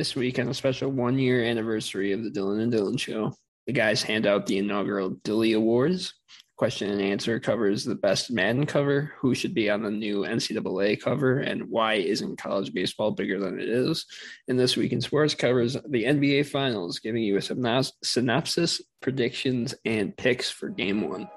This week on a special one year anniversary of the Dylan and Dylan show, the guys hand out the inaugural Dilly Awards. Question and answer covers the best Madden cover, who should be on the new NCAA cover, and why isn't college baseball bigger than it is. And this week in sports covers the NBA Finals, giving you a synopsis, predictions, and picks for game one.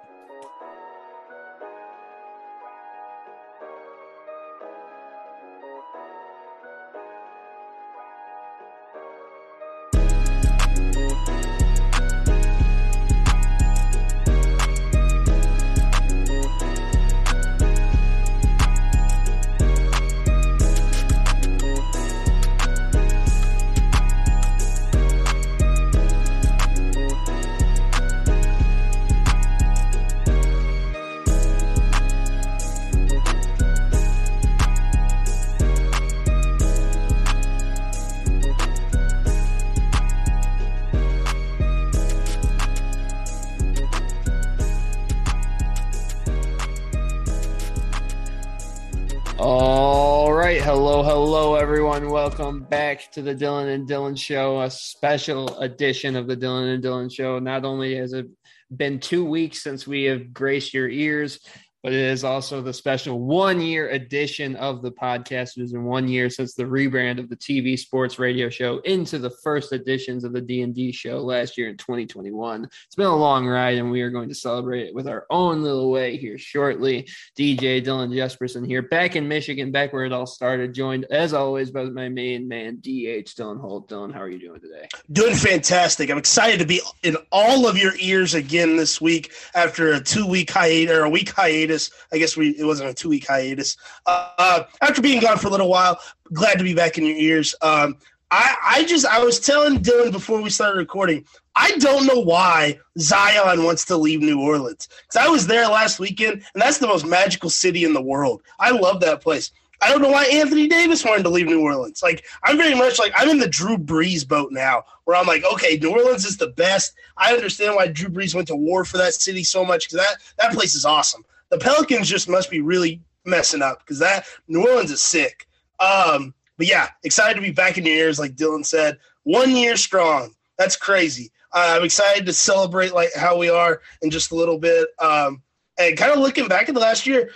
To the Dylan and Dylan Show, a special edition of the Dylan and Dylan Show. Not only has it been two weeks since we have graced your ears, but it is also the special one year edition of the podcast. It has been one year since the rebrand of the TV sports radio show into the first editions of the D&D show last year in 2021. It's been a long ride and we are going to celebrate it with our own little way here shortly. DJ Dylan Jesperson here back in Michigan, back where it all started, joined as always by my main man, DH Dylan Holt. Dylan, how are you doing today? Doing fantastic. I'm excited to be in all of your ears again this week after a two week hiatus or a week hiatus hiatus. I guess we it wasn't a two week hiatus. Uh, after being gone for a little while, glad to be back in your ears. Um, I, I just I was telling Dylan before we started recording. I don't know why Zion wants to leave New Orleans because I was there last weekend and that's the most magical city in the world. I love that place. I don't know why Anthony Davis wanted to leave New Orleans. Like I'm very much like I'm in the Drew Brees boat now, where I'm like, okay, New Orleans is the best. I understand why Drew Brees went to war for that city so much because that that place is awesome the Pelicans just must be really messing up because that New Orleans is sick. Um, but yeah, excited to be back in your ears, like Dylan said. One year strong. That's crazy. Uh, I'm excited to celebrate like how we are in just a little bit. Um, and kind of looking back at the last year,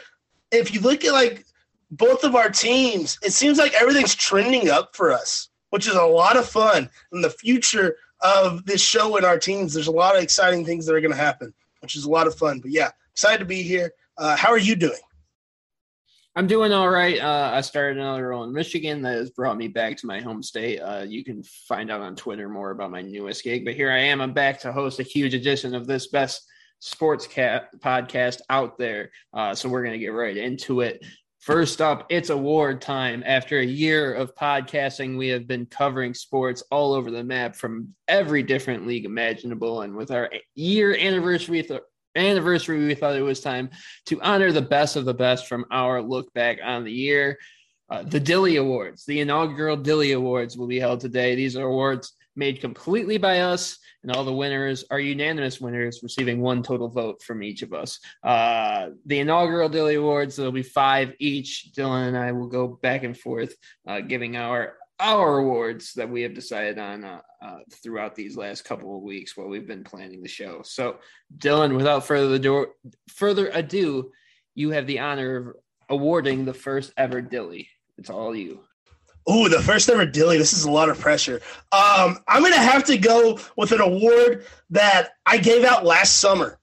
if you look at like both of our teams, it seems like everything's trending up for us, which is a lot of fun. In the future of this show and our teams, there's a lot of exciting things that are going to happen, which is a lot of fun. But yeah, excited to be here. Uh, how are you doing? I'm doing all right. Uh, I started another role in Michigan that has brought me back to my home state. Uh, you can find out on Twitter more about my newest gig, but here I am. I'm back to host a huge edition of this best sports cat podcast out there. Uh, so we're going to get right into it. First up, it's award time. After a year of podcasting, we have been covering sports all over the map from every different league imaginable. And with our year anniversary anniversary, we thought it was time to honor the best of the best from our look back on the year. Uh, the Dilly Awards, the inaugural Dilly Awards, will be held today. These are awards made completely by us, and all the winners are unanimous winners, receiving one total vote from each of us. Uh, the inaugural Dilly Awards, there'll be five each. Dylan and I will go back and forth, uh, giving our our awards that we have decided on uh, uh, throughout these last couple of weeks while we've been planning the show. So, Dylan, without further ado, further ado, you have the honor of awarding the first ever Dilly. It's all you. Oh, the first ever Dilly. This is a lot of pressure. Um, I'm going to have to go with an award that I gave out last summer.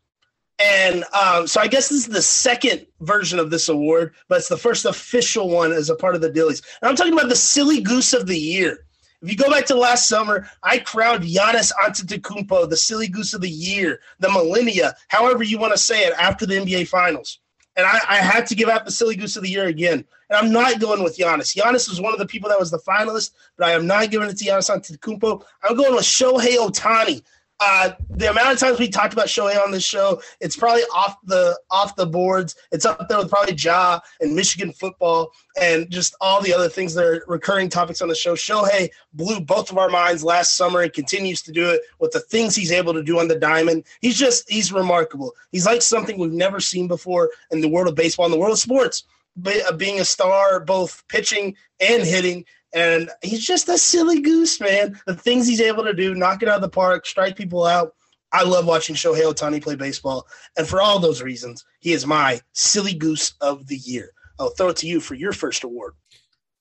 And um, so I guess this is the second version of this award, but it's the first official one as a part of the Dillies. And I'm talking about the Silly Goose of the Year. If you go back to last summer, I crowned Giannis Antetokounmpo the Silly Goose of the Year, the Millennia, however you want to say it, after the NBA Finals. And I, I, had to give out the Silly Goose of the Year again. And I'm not going with Giannis. Giannis was one of the people that was the finalist, but I am not giving it to Giannis Antetokounmpo. I'm going with Shohei Ohtani. Uh, the amount of times we talked about Shohei on this show, it's probably off the off the boards. It's up there with probably Ja and Michigan football and just all the other things that are recurring topics on the show. Shohei blew both of our minds last summer and continues to do it with the things he's able to do on the diamond. He's just he's remarkable. He's like something we've never seen before in the world of baseball, in the world of sports. Being a star, both pitching and hitting, And he's just a silly goose, man. The things he's able to do, knock it out of the park, strike people out. I love watching Shohei Ohtani play baseball. And for all those reasons, he is my silly goose of the year. I'll throw it to you for your first award.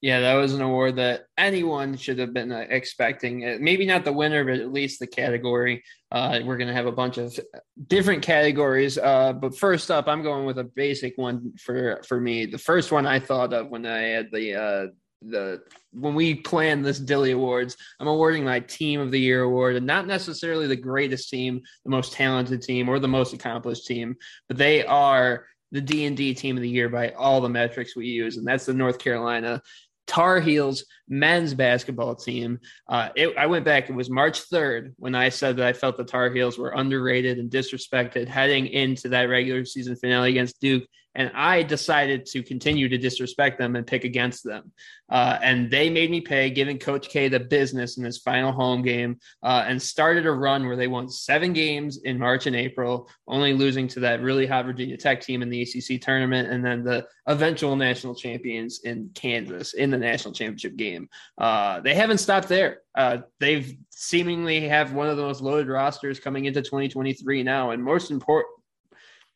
Yeah, that was an award that anyone should have been uh, expecting. Uh, maybe not the winner, but at least the category. Uh, we're going to have a bunch of different categories. Uh, but first up, I'm going with a basic one for for me. The first one I thought of when I had the uh, the when we plan this Dilly Awards, I'm awarding my Team of the Year award, and not necessarily the greatest team, the most talented team, or the most accomplished team, but they are the D and D Team of the Year by all the metrics we use, and that's the North Carolina Tar Heels men's basketball team. Uh, it, I went back. It was March 3rd when I said that I felt the Tar Heels were underrated and disrespected heading into that regular season finale against Duke and I decided to continue to disrespect them and pick against them. Uh, and they made me pay, giving Coach K the business in his final home game, uh, and started a run where they won seven games in March and April, only losing to that really hot Virginia Tech team in the ACC tournament, and then the eventual national champions in Kansas in the national championship game. Uh, they haven't stopped there. Uh, they've seemingly have one of the most loaded rosters coming into 2023 now, and most important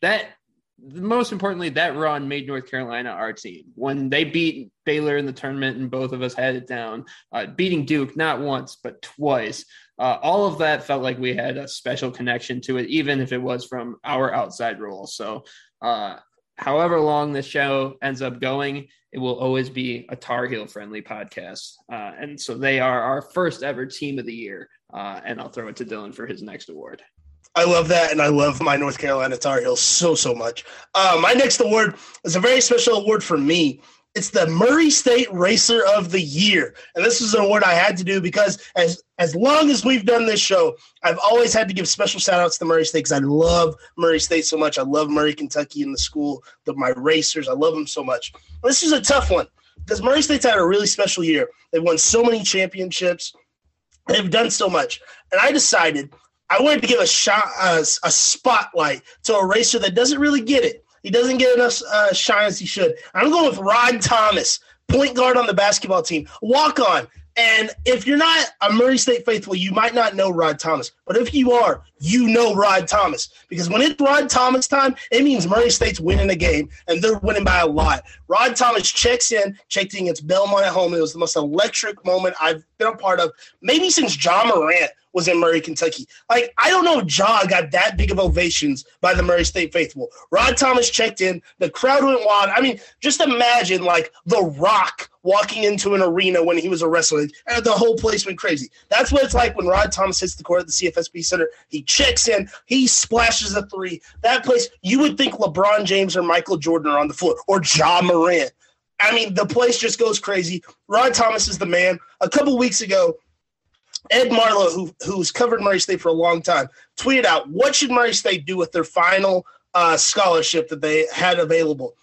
that most importantly, that run made North Carolina our team. When they beat Baylor in the tournament and both of us had it down, uh, beating Duke not once, but twice, uh, all of that felt like we had a special connection to it, even if it was from our outside role. So, uh, however long this show ends up going, it will always be a Tar Heel friendly podcast. Uh, and so they are our first ever team of the year. Uh, and I'll throw it to Dylan for his next award. I love that, and I love my North Carolina Tar Heels so so much. Uh, my next award is a very special award for me. It's the Murray State Racer of the Year, and this is an award I had to do because as as long as we've done this show, I've always had to give special shout outs to Murray State because I love Murray State so much. I love Murray, Kentucky, and the school. The, my racers, I love them so much. This is a tough one because Murray State's had a really special year. They've won so many championships. They've done so much, and I decided I wanted to give a shot, a spotlight to a racer that doesn't really get it. He doesn't get enough uh, shine as he should. I'm going with Rod Thomas, point guard on the basketball team, walk on. And if you're not a Murray State faithful, you might not know Rod Thomas. But if you are, you know Rod Thomas. Because when it's Rod Thomas time, it means Murray State's winning the game, and they're winning by a lot. Rod Thomas checks in, checked in against Belmont at home. It was the most electric moment I've been a part of, maybe since Ja Morant was in Murray, Kentucky. Like, I don't know Ja got that big of ovations by the Murray State faithful. Rod Thomas checked in. The crowd went wild. I mean, just imagine, like, The Rock walking into an arena when he was a wrestler. And the whole place went crazy. That's what it's like when Rod Thomas hits the court at the CFSB Center. He checks in. He splashes a three. That place, you would think LeBron James or Michael Jordan are on the floor or Ja Morant. I mean, the place just goes crazy. Rod Thomas is the man. A couple weeks ago, Ed Marlowe, who who's covered Murray State for a long time, tweeted out, "What should Murray State do with their final uh, scholarship that they had available?"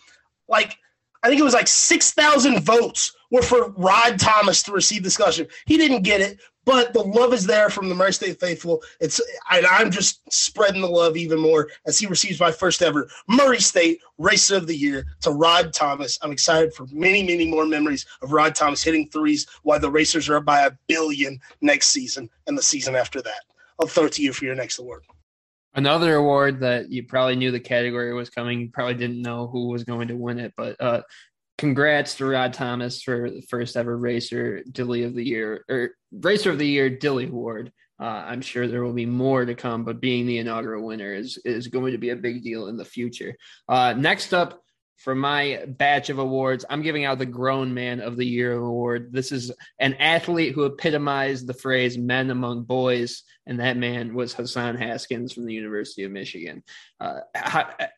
Like, I think it was like six thousand votes were for Rod Thomas to receive the scholarship. He didn't get it, but the love is there from the Murray State faithful. It's I, I'm just spreading the love even more as he receives my first ever Murray State Racer of the Year to Rod Thomas. I'm excited for many, many more memories of Rod Thomas hitting threes while the Racers are up by a billion next season and the season after that. I'll throw it to you for your next award. Another award that you probably knew the category was coming. You probably didn't know who was going to win it, but uh, congrats to Rod Thomas for the first ever racer Dilly of the year or racer of the year Dilly award. Uh, I'm sure there will be more to come, but being the inaugural winner is is going to be a big deal in the future. Uh, next up, for my batch of awards, I'm giving out the Grown Man of the Year award. This is an athlete who epitomized the phrase men among boys, and that man was Hassan Haskins from the University of Michigan. Uh,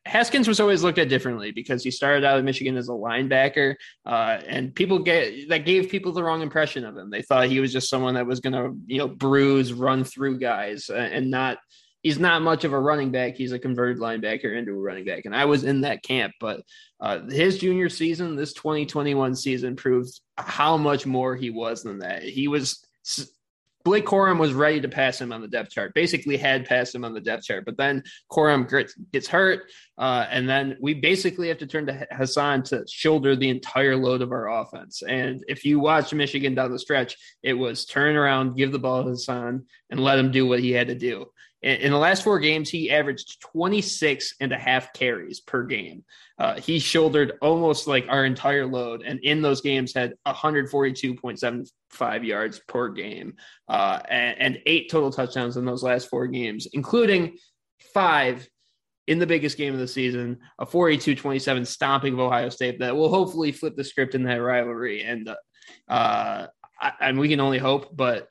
Haskins was always looked at differently because he started out at Michigan as a linebacker, uh, and people get that gave people the wrong impression of him. They thought he was just someone that was going to, you know, bruise, run through guys, uh, and not he's not much of a running back. He's a converted linebacker into a running back. And I was in that camp, but uh, his junior season, this 2021 season, proved how much more he was than that. He was Blake Corum was ready to pass him on the depth chart, basically had passed him on the depth chart. But then Corum gets hurt. Uh, and then we basically have to turn to Hassan to shoulder the entire load of our offense. And if you watch Michigan down the stretch, it was turn around, give the ball to Hassan, and let him do what he had to do. In the last four games, he averaged 26 and a half carries per game. Uh, he shouldered almost like our entire load, and in those games had 142.75 yards per game uh, and, and eight total touchdowns in those last four games, including five in the biggest game of the season, a 42-27 stomping of Ohio State that will hopefully flip the script in that rivalry. And uh, and we can only hope, but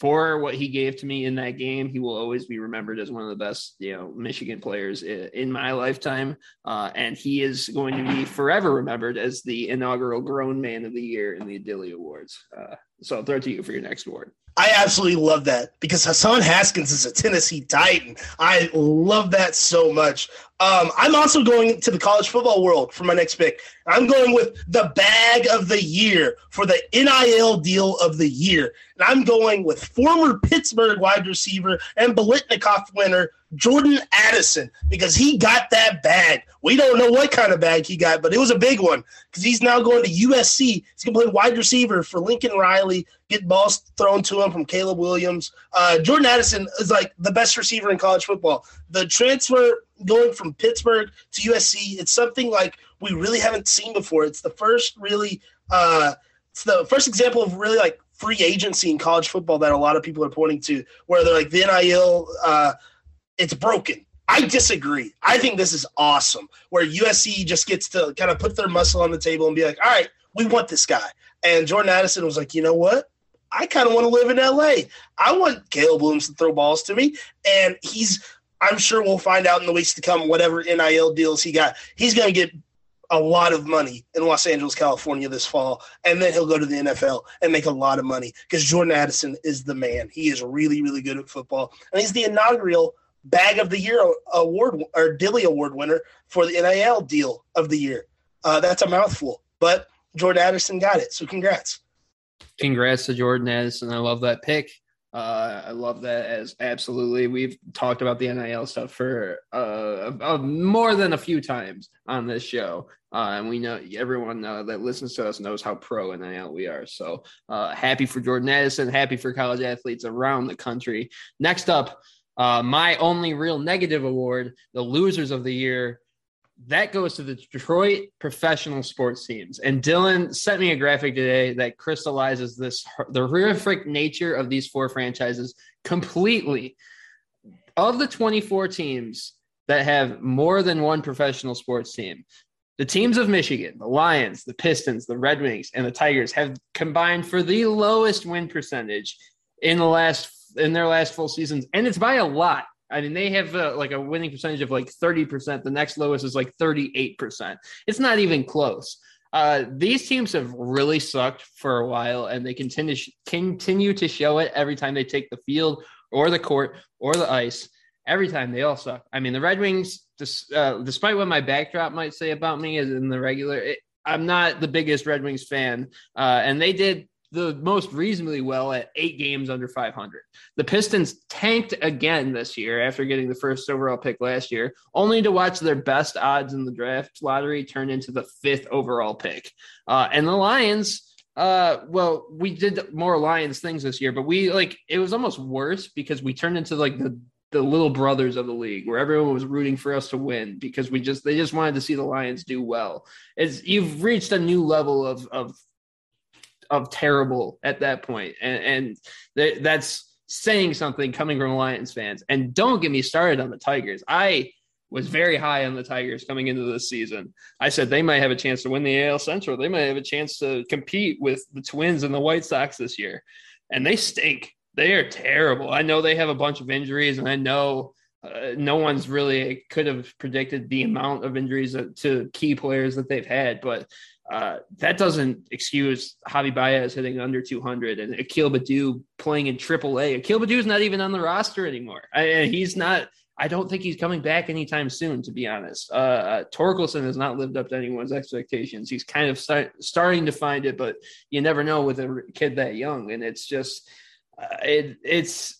for what he gave to me in that game, he will always be remembered as one of the best, you know, Michigan players in my lifetime. Uh, and he is going to be forever remembered as the inaugural Grown Man of the Year in the Dilly Awards. Uh, so I'll throw it to you for your next award. I absolutely love that because Hassan Haskins is a Tennessee Titan. I love that so much. Um, I'm also going to the college football world for my next pick. I'm going with the bag of the year for the NIL deal of the year. And I'm going with former Pittsburgh wide receiver and Biletnikoff winner Jordan Addison because he got that bag. We don't know what kind of bag he got, but it was a big one because he's now going to USC. He's going to play wide receiver for Lincoln Riley, get balls thrown to him from Caleb Williams. Uh, Jordan Addison is like the best receiver in college football. The transfer going from Pittsburgh to USC, it's something like we really haven't seen before. It's the first really, uh, it's the first example of really like free agency in college football that a lot of people are pointing to, where they're like the NIL. Uh, it's broken. I disagree. I think this is awesome where USC just gets to kind of put their muscle on the table and be like, all right, we want this guy. And Jordan Addison was like, you know what? I kind of want to live in LA. I want Caleb Williams to throw balls to me. And he's, I'm sure we'll find out in the weeks to come, whatever NIL deals he got, he's going to get a lot of money in Los Angeles, California this fall. And then he'll go to the NFL and make a lot of money because Jordan Addison is the man. He is really, really good at football. And he's the inaugural Bag of the Year award or Dilly Award winner for the NIL deal of the year. Uh, that's a mouthful, but Jordan Addison got it. So congrats. Congrats to Jordan Addison. I love that pick. Uh, I love that as absolutely. We've talked about the NIL stuff for uh, uh, more than a few times on this show, uh, and we know everyone uh, that listens to us knows how pro NIL we are. So uh, happy for Jordan Addison. Happy for college athletes around the country. Next up, uh, my only real negative award, the losers of the year, that goes to the Detroit professional sports teams. And Dylan sent me a graphic today that crystallizes this the horrific nature of these four franchises completely. Of the 24 teams that have more than one professional sports team, the teams of Michigan, the Lions, the Pistons, the Red Wings, and the Tigers have combined for the lowest win percentage in the last in their last full seasons, and it's by a lot. I mean, they have uh, like a winning percentage of like 30%. The next lowest is like 38%. It's not even close. Uh, these teams have really sucked for a while, and they continue continue to show it every time they take the field or the court or the ice. Every time they all suck. I mean, the Red Wings, uh, despite what my backdrop might say about me, is in the regular. It, I'm not the biggest Red Wings fan, uh, and they did the most reasonably well at eight games under 500. The Pistons tanked again this year after getting the first overall pick last year, only to watch their best odds in the draft lottery turn into the fifth overall pick. Uh, and the Lions, uh, well, we did more Lions things this year, but we like it was almost worse because we turned into like the the little brothers of the league where everyone was rooting for us to win because we just they just wanted to see the Lions do well. It's you've reached a new level of of of terrible at that point, and, and th- that's saying something coming from Lions fans. And don't get me started on the Tigers. I was very high on the Tigers coming into this season. I said they might have a chance to win the AL Central. They might have a chance to compete with the Twins and the White Sox this year. And they stink. They are terrible. I know they have a bunch of injuries, and I know uh, no one's really could have predicted the amount of injuries to key players that they've had. But uh, that doesn't excuse Javi Baez hitting under 200 and Akil Baddoo playing in AAA. Akil Baddoo is not even on the roster anymore. I, he's not. I don't think he's coming back anytime soon, to be honest. Uh, uh, Torkelson has not lived up to anyone's expectations. He's kind of start, starting to find it, but you never know with a kid that young. And it's just it, it's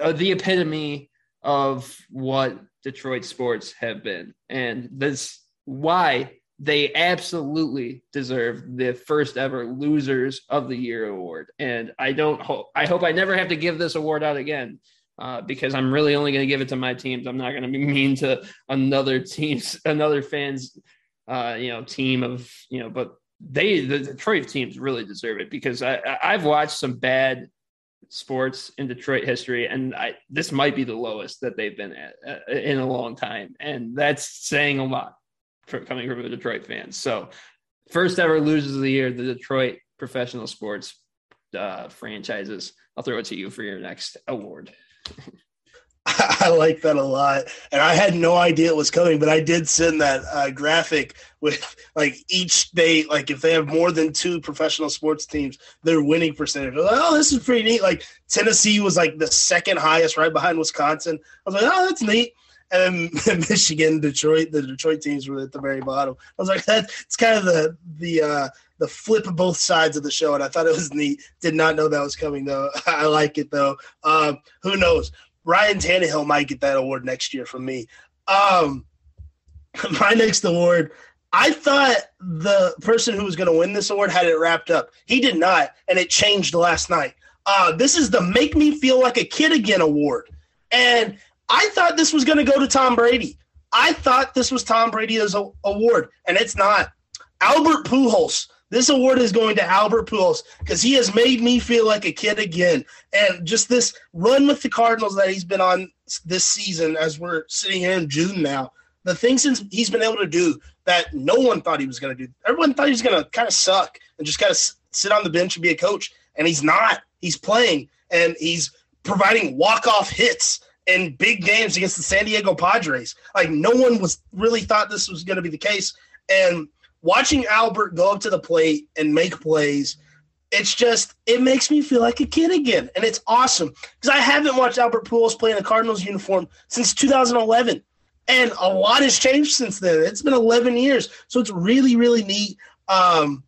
uh, the epitome of what Detroit sports have been, and this why they absolutely deserve the first ever losers of the year award. And I don't hope I hope I never have to give this award out again. Uh, because I'm really only going to give it to my teams. I'm not going to be mean to another team's, another fans, uh, you know, team of, you know, but they, the Detroit teams really deserve it because I, I've watched some bad sports in Detroit history, and I, this might be the lowest that they've been at uh, in a long time, and that's saying a lot coming from a Detroit fan. So, first ever losers of the year, the Detroit professional sports uh, franchises. I'll throw it to you for your next award. I like that a lot, and I had no idea it was coming, but I did send that uh, graphic with like each state, like if they have more than two professional sports teams, their winning percentage. Like, oh, this is pretty neat. Like Tennessee was like the second highest, right behind Wisconsin. I was like, oh, that's neat. And Michigan, Detroit, the Detroit teams were at the very bottom. I was like, that it's kind of the the uh, the flip of both sides of the show, and I thought it was neat. Did not know that was coming though. I like it though. Um, who knows? Ryan Tannehill might get that award next year from me. Um, my next award, I thought the person who was going to win this award had it wrapped up. He did not, and it changed last night. Uh, this is the Make Me Feel Like a Kid Again award. And I thought this was going to go to Tom Brady. I thought this was Tom Brady's award, and it's not. Albert Pujols this award is going to Albert Pujols because he has made me feel like a kid again. And just this run with the Cardinals that he's been on this season, as we're sitting here in June now, the things he's been able to do that no one thought he was going to do. Everyone thought he was going to kind of suck and just kind of sit on the bench and be a coach, and he's not. He's playing and he's providing walk-off hits in big games against the San Diego Padres. Like no one was really thought this was going to be the case, and watching Albert go up to the plate and make plays, it's just it makes me feel like a kid again, and it's awesome because I haven't watched Albert Pujols play in a Cardinals uniform since 2011, and a lot has changed since then. It's been 11 years, so it's really really neat. Um,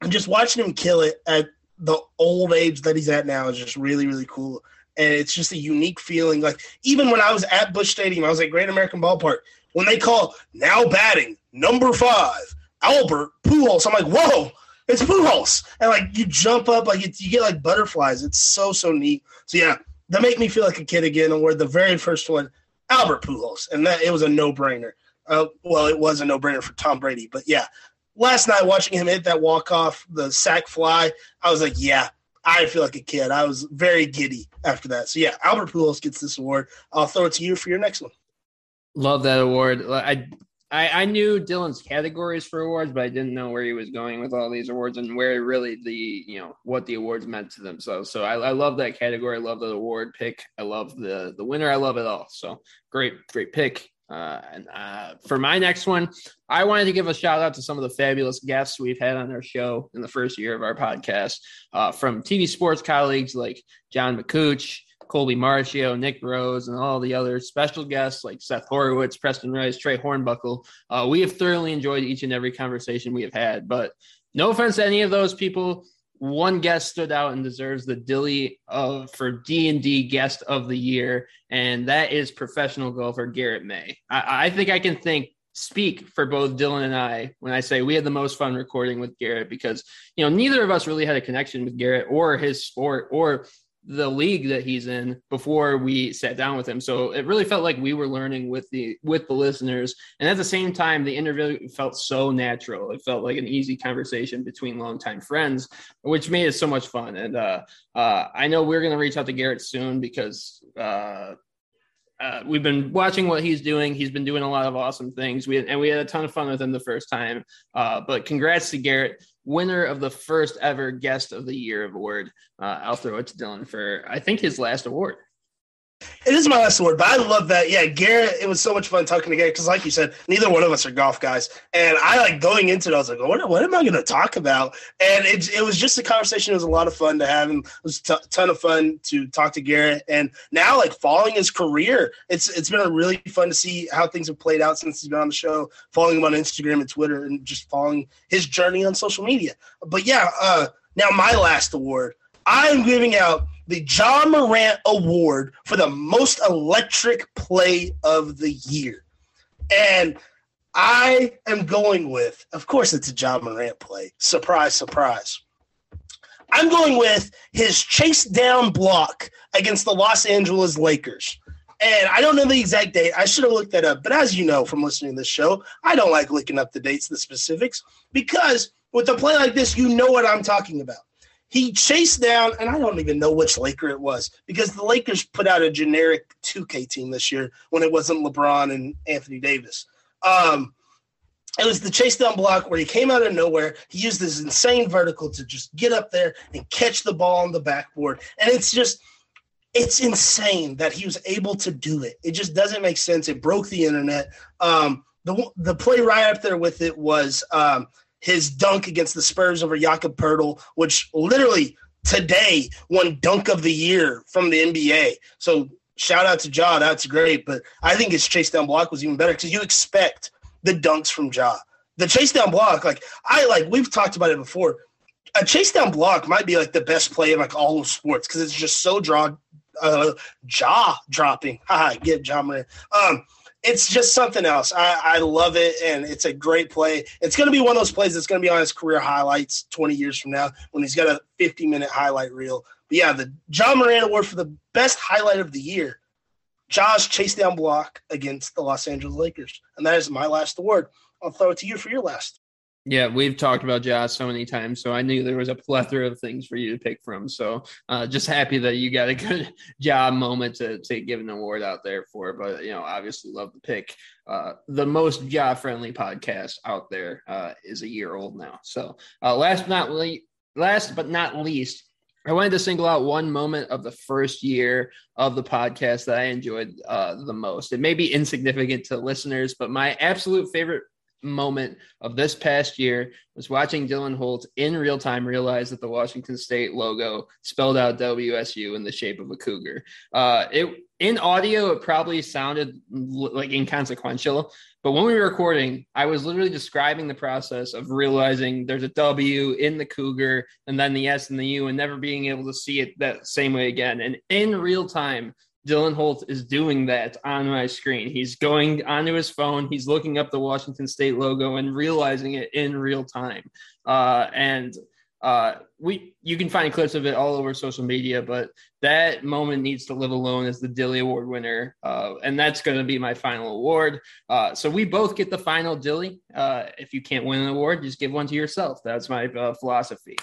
and just watching him kill it at the old age that he's at now is just really really cool. And it's just a unique feeling. Like even when I was at Busch Stadium, I was at Great American Ballpark. When they call now batting number five, Albert Pujols. I'm like, whoa, it's Pujols, and like you jump up, like you get like butterflies. It's so so neat. So yeah, that make me feel like a kid again. And we're the very first one, Albert Pujols, and that it was a no brainer. Uh, well, it was a no brainer for Tom Brady, but yeah, last night watching him hit that walk off the sac fly, I was like, yeah, I feel like a kid. I was very giddy after that. So yeah, Albert Pujols gets this award. I'll throw it to you for your next one. Love that award. I I, I knew Dylan's categories for awards, but I didn't know where he was going with all these awards and where really the you know what the awards meant to themselves. So I, I love that category. I love the award pick. I love the the winner. I love it all. So great, great pick. Uh, and uh, for my next one, I wanted to give a shout out to some of the fabulous guests we've had on our show in the first year of our podcast, uh, from TV sports colleagues like John McCooch, Colby Marcio, Nick Rose, and all the other special guests like Seth Horowitz, Preston Rice, Trey Hornbuckle. Uh, we have thoroughly enjoyed each and every conversation we have had. But no offense to any of those people, one guest stood out and deserves the Dilly of for D and D guest of the year, and that is professional golfer Garrett May. I, I think I can think speak for both Dylan and I when I say we had the most fun recording with Garrett because you know neither of us really had a connection with Garrett or his sport or the league that he's in before we sat down with him. So it really felt like we were learning with the with the listeners. And at the same time, the interview felt so natural. It felt like an easy conversation between longtime friends, which made it so much fun. And uh, uh, I know we're going to reach out to Garrett soon because uh, uh, we've been watching what he's doing. He's been doing a lot of awesome things. We and we had a ton of fun with him the first time. Uh, but congrats to Garrett winner of the first ever guest of the year award. Uh, I'll throw it to Dylan for I think his last award. It is my last award, but I love that. Yeah, Garrett, it was so much fun talking to Garrett because, like you said, neither one of us are golf guys. And I like going into it, I was like, what, what am I going to talk about? And it, it was just a conversation. It was a lot of fun to have. And it was a t- ton of fun to talk to Garrett. And now, like, following his career, it's it's been really fun to see how things have played out since he's been on the show, following him on Instagram and Twitter, and just following his journey on social media. But yeah, uh, now my last award, I'm giving out the Ja Morant Award for the most electric play of the year. And I am going with, of course, it's a Ja Morant play. Surprise, surprise. I'm going with his chase down block against the Los Angeles Lakers. And I don't know the exact date. I should have looked that up. But as you know from listening to this show, I don't like looking up the dates, the specifics, because with a play like this, you know what I'm talking about. He chased down, and I don't even know which Laker it was because the Lakers put out a generic 2K team this year when it wasn't LeBron and Anthony Davis. Um, it was the chase down block where he came out of nowhere. He used this insane vertical to just get up there and catch the ball on the backboard. And it's just, it's insane that he was able to do it. It just doesn't make sense. It broke the internet. Um, the the play right up there with it was um, his dunk against the Spurs over Jakob Poeltl, which literally today won dunk of the year from the NBA. So shout out to Ja, that's great. But I think his chase down block was even better because you expect the dunks from Ja. The chase down block, like I like we've talked about it before. A chase down block might be like the best play in like all of sports because it's just so draw uh jaw dropping. Haha, get Ja Morant. Um it's just something else. I, I love it, and it's a great play. It's going to be one of those plays that's going to be on his career highlights 20 years from now when he's got a 50 minute highlight reel. But yeah, the Ja Morant Award for the best highlight of the year. Ja's chase down block against the Los Angeles Lakers. And that is my last award. I'll throw it to you for your last. Yeah, we've talked about Josh so many times, so I knew there was a plethora of things for you to pick from. So uh, just happy that you got a good job moment to, to give an award out there for. But you know, obviously, love the pick. Uh, the most job friendly podcast out there uh, is a year old now. So uh, last but not least, last but not least, I wanted to single out one moment of the first year of the podcast that I enjoyed uh, the most. It may be insignificant to listeners, but my absolute favorite moment of this past year was watching Dylan Holt in real time realize that the Washington State logo spelled out WSU in the shape of a cougar. Uh, it in audio, it probably sounded like inconsequential, but when we were recording, I was literally describing the process of realizing there's a W in the cougar and then the S and the U, and never being able to see it that same way again. And in real time, Dylan Holt is doing that on my screen. He's going onto his phone, he's looking up the Washington State logo and realizing it in real time. Uh, and uh, we you can find clips of it all over social media, but that moment needs to live alone as the Dilly Award winner, uh, and that's going to be my final award. Uh, so we both get the final Dilly. Uh, if you can't win an award, just give one to yourself. That's my uh, philosophy.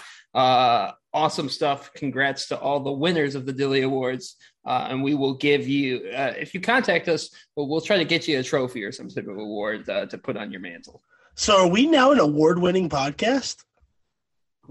Uh, awesome stuff! Congrats to all the winners of the Dilly Awards, uh, and we will give you if you contact us, well, we'll try to get you a trophy or some type of award to put on your mantle. So are we now an award-winning podcast?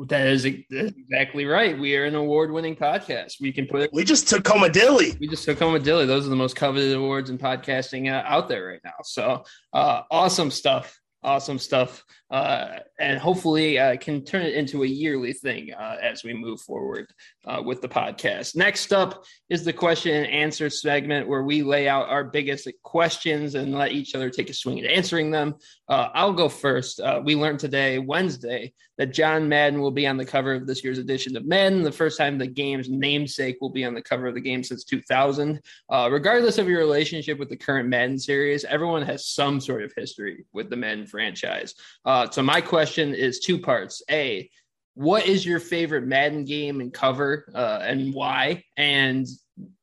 That is exactly right. We are an award-winning podcast. We can put it. We just took home a dilly. We just took home a dilly. Those are the most coveted awards in podcasting uh, out there right now. So uh, awesome stuff awesome stuff uh, and hopefully uh, can turn it into a yearly thing uh, as we move forward uh, with the podcast. Next up is the question and answer segment where we lay out our biggest questions and let each other take a swing at answering them. Uh, i'll go first. Uh, we learned today wednesday that john madden will be on the cover of this year's edition of madden the first time the game's namesake will be on the cover of the game since 2000 regardless of your relationship with the current madden series everyone has some sort of history with the madden franchise. Uh, so my question is two parts. A, what is your favorite Madden game and cover, uh, and why? And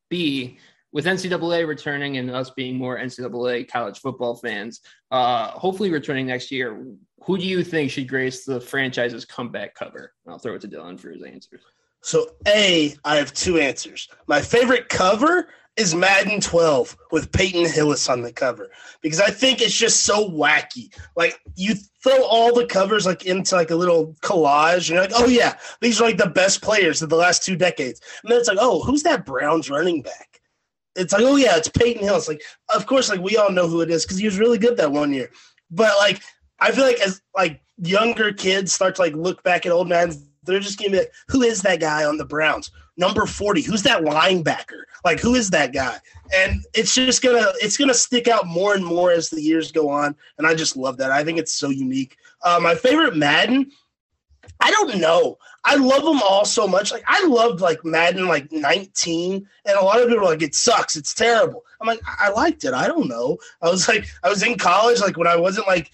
B, with NCAA returning and us being more NCAA college football fans, uh, hopefully returning next year, who do you think should grace the franchise's comeback cover? I'll throw it to Dylan for his answers. So, A, I have two answers. My favorite cover is Madden 12 with Peyton Hillis on the cover because I think it's just so wacky. Like you throw all the covers like into like a little collage, and you're like, oh yeah, these are like the best players of the last two decades. And then it's like, oh, who's that Browns running back? It's like, oh yeah, it's Peyton Hillis. Like, of course, like we all know who it is because he was really good that one year. But like, I feel like as like younger kids start to like look back at old Madden, they're just gonna be like, who is that guy on the Browns? Number 40, who's that linebacker? Like, who is that guy? And it's just gonna it's gonna stick out more and more as the years go on. And I just love that. I think it's so unique. Uh, my favorite Madden, I don't know. I love them all so much. Like I loved like Madden like 19, and a lot of people are like it sucks, it's terrible. I'm like I liked it. I don't know. I was like I was in college, like when I wasn't like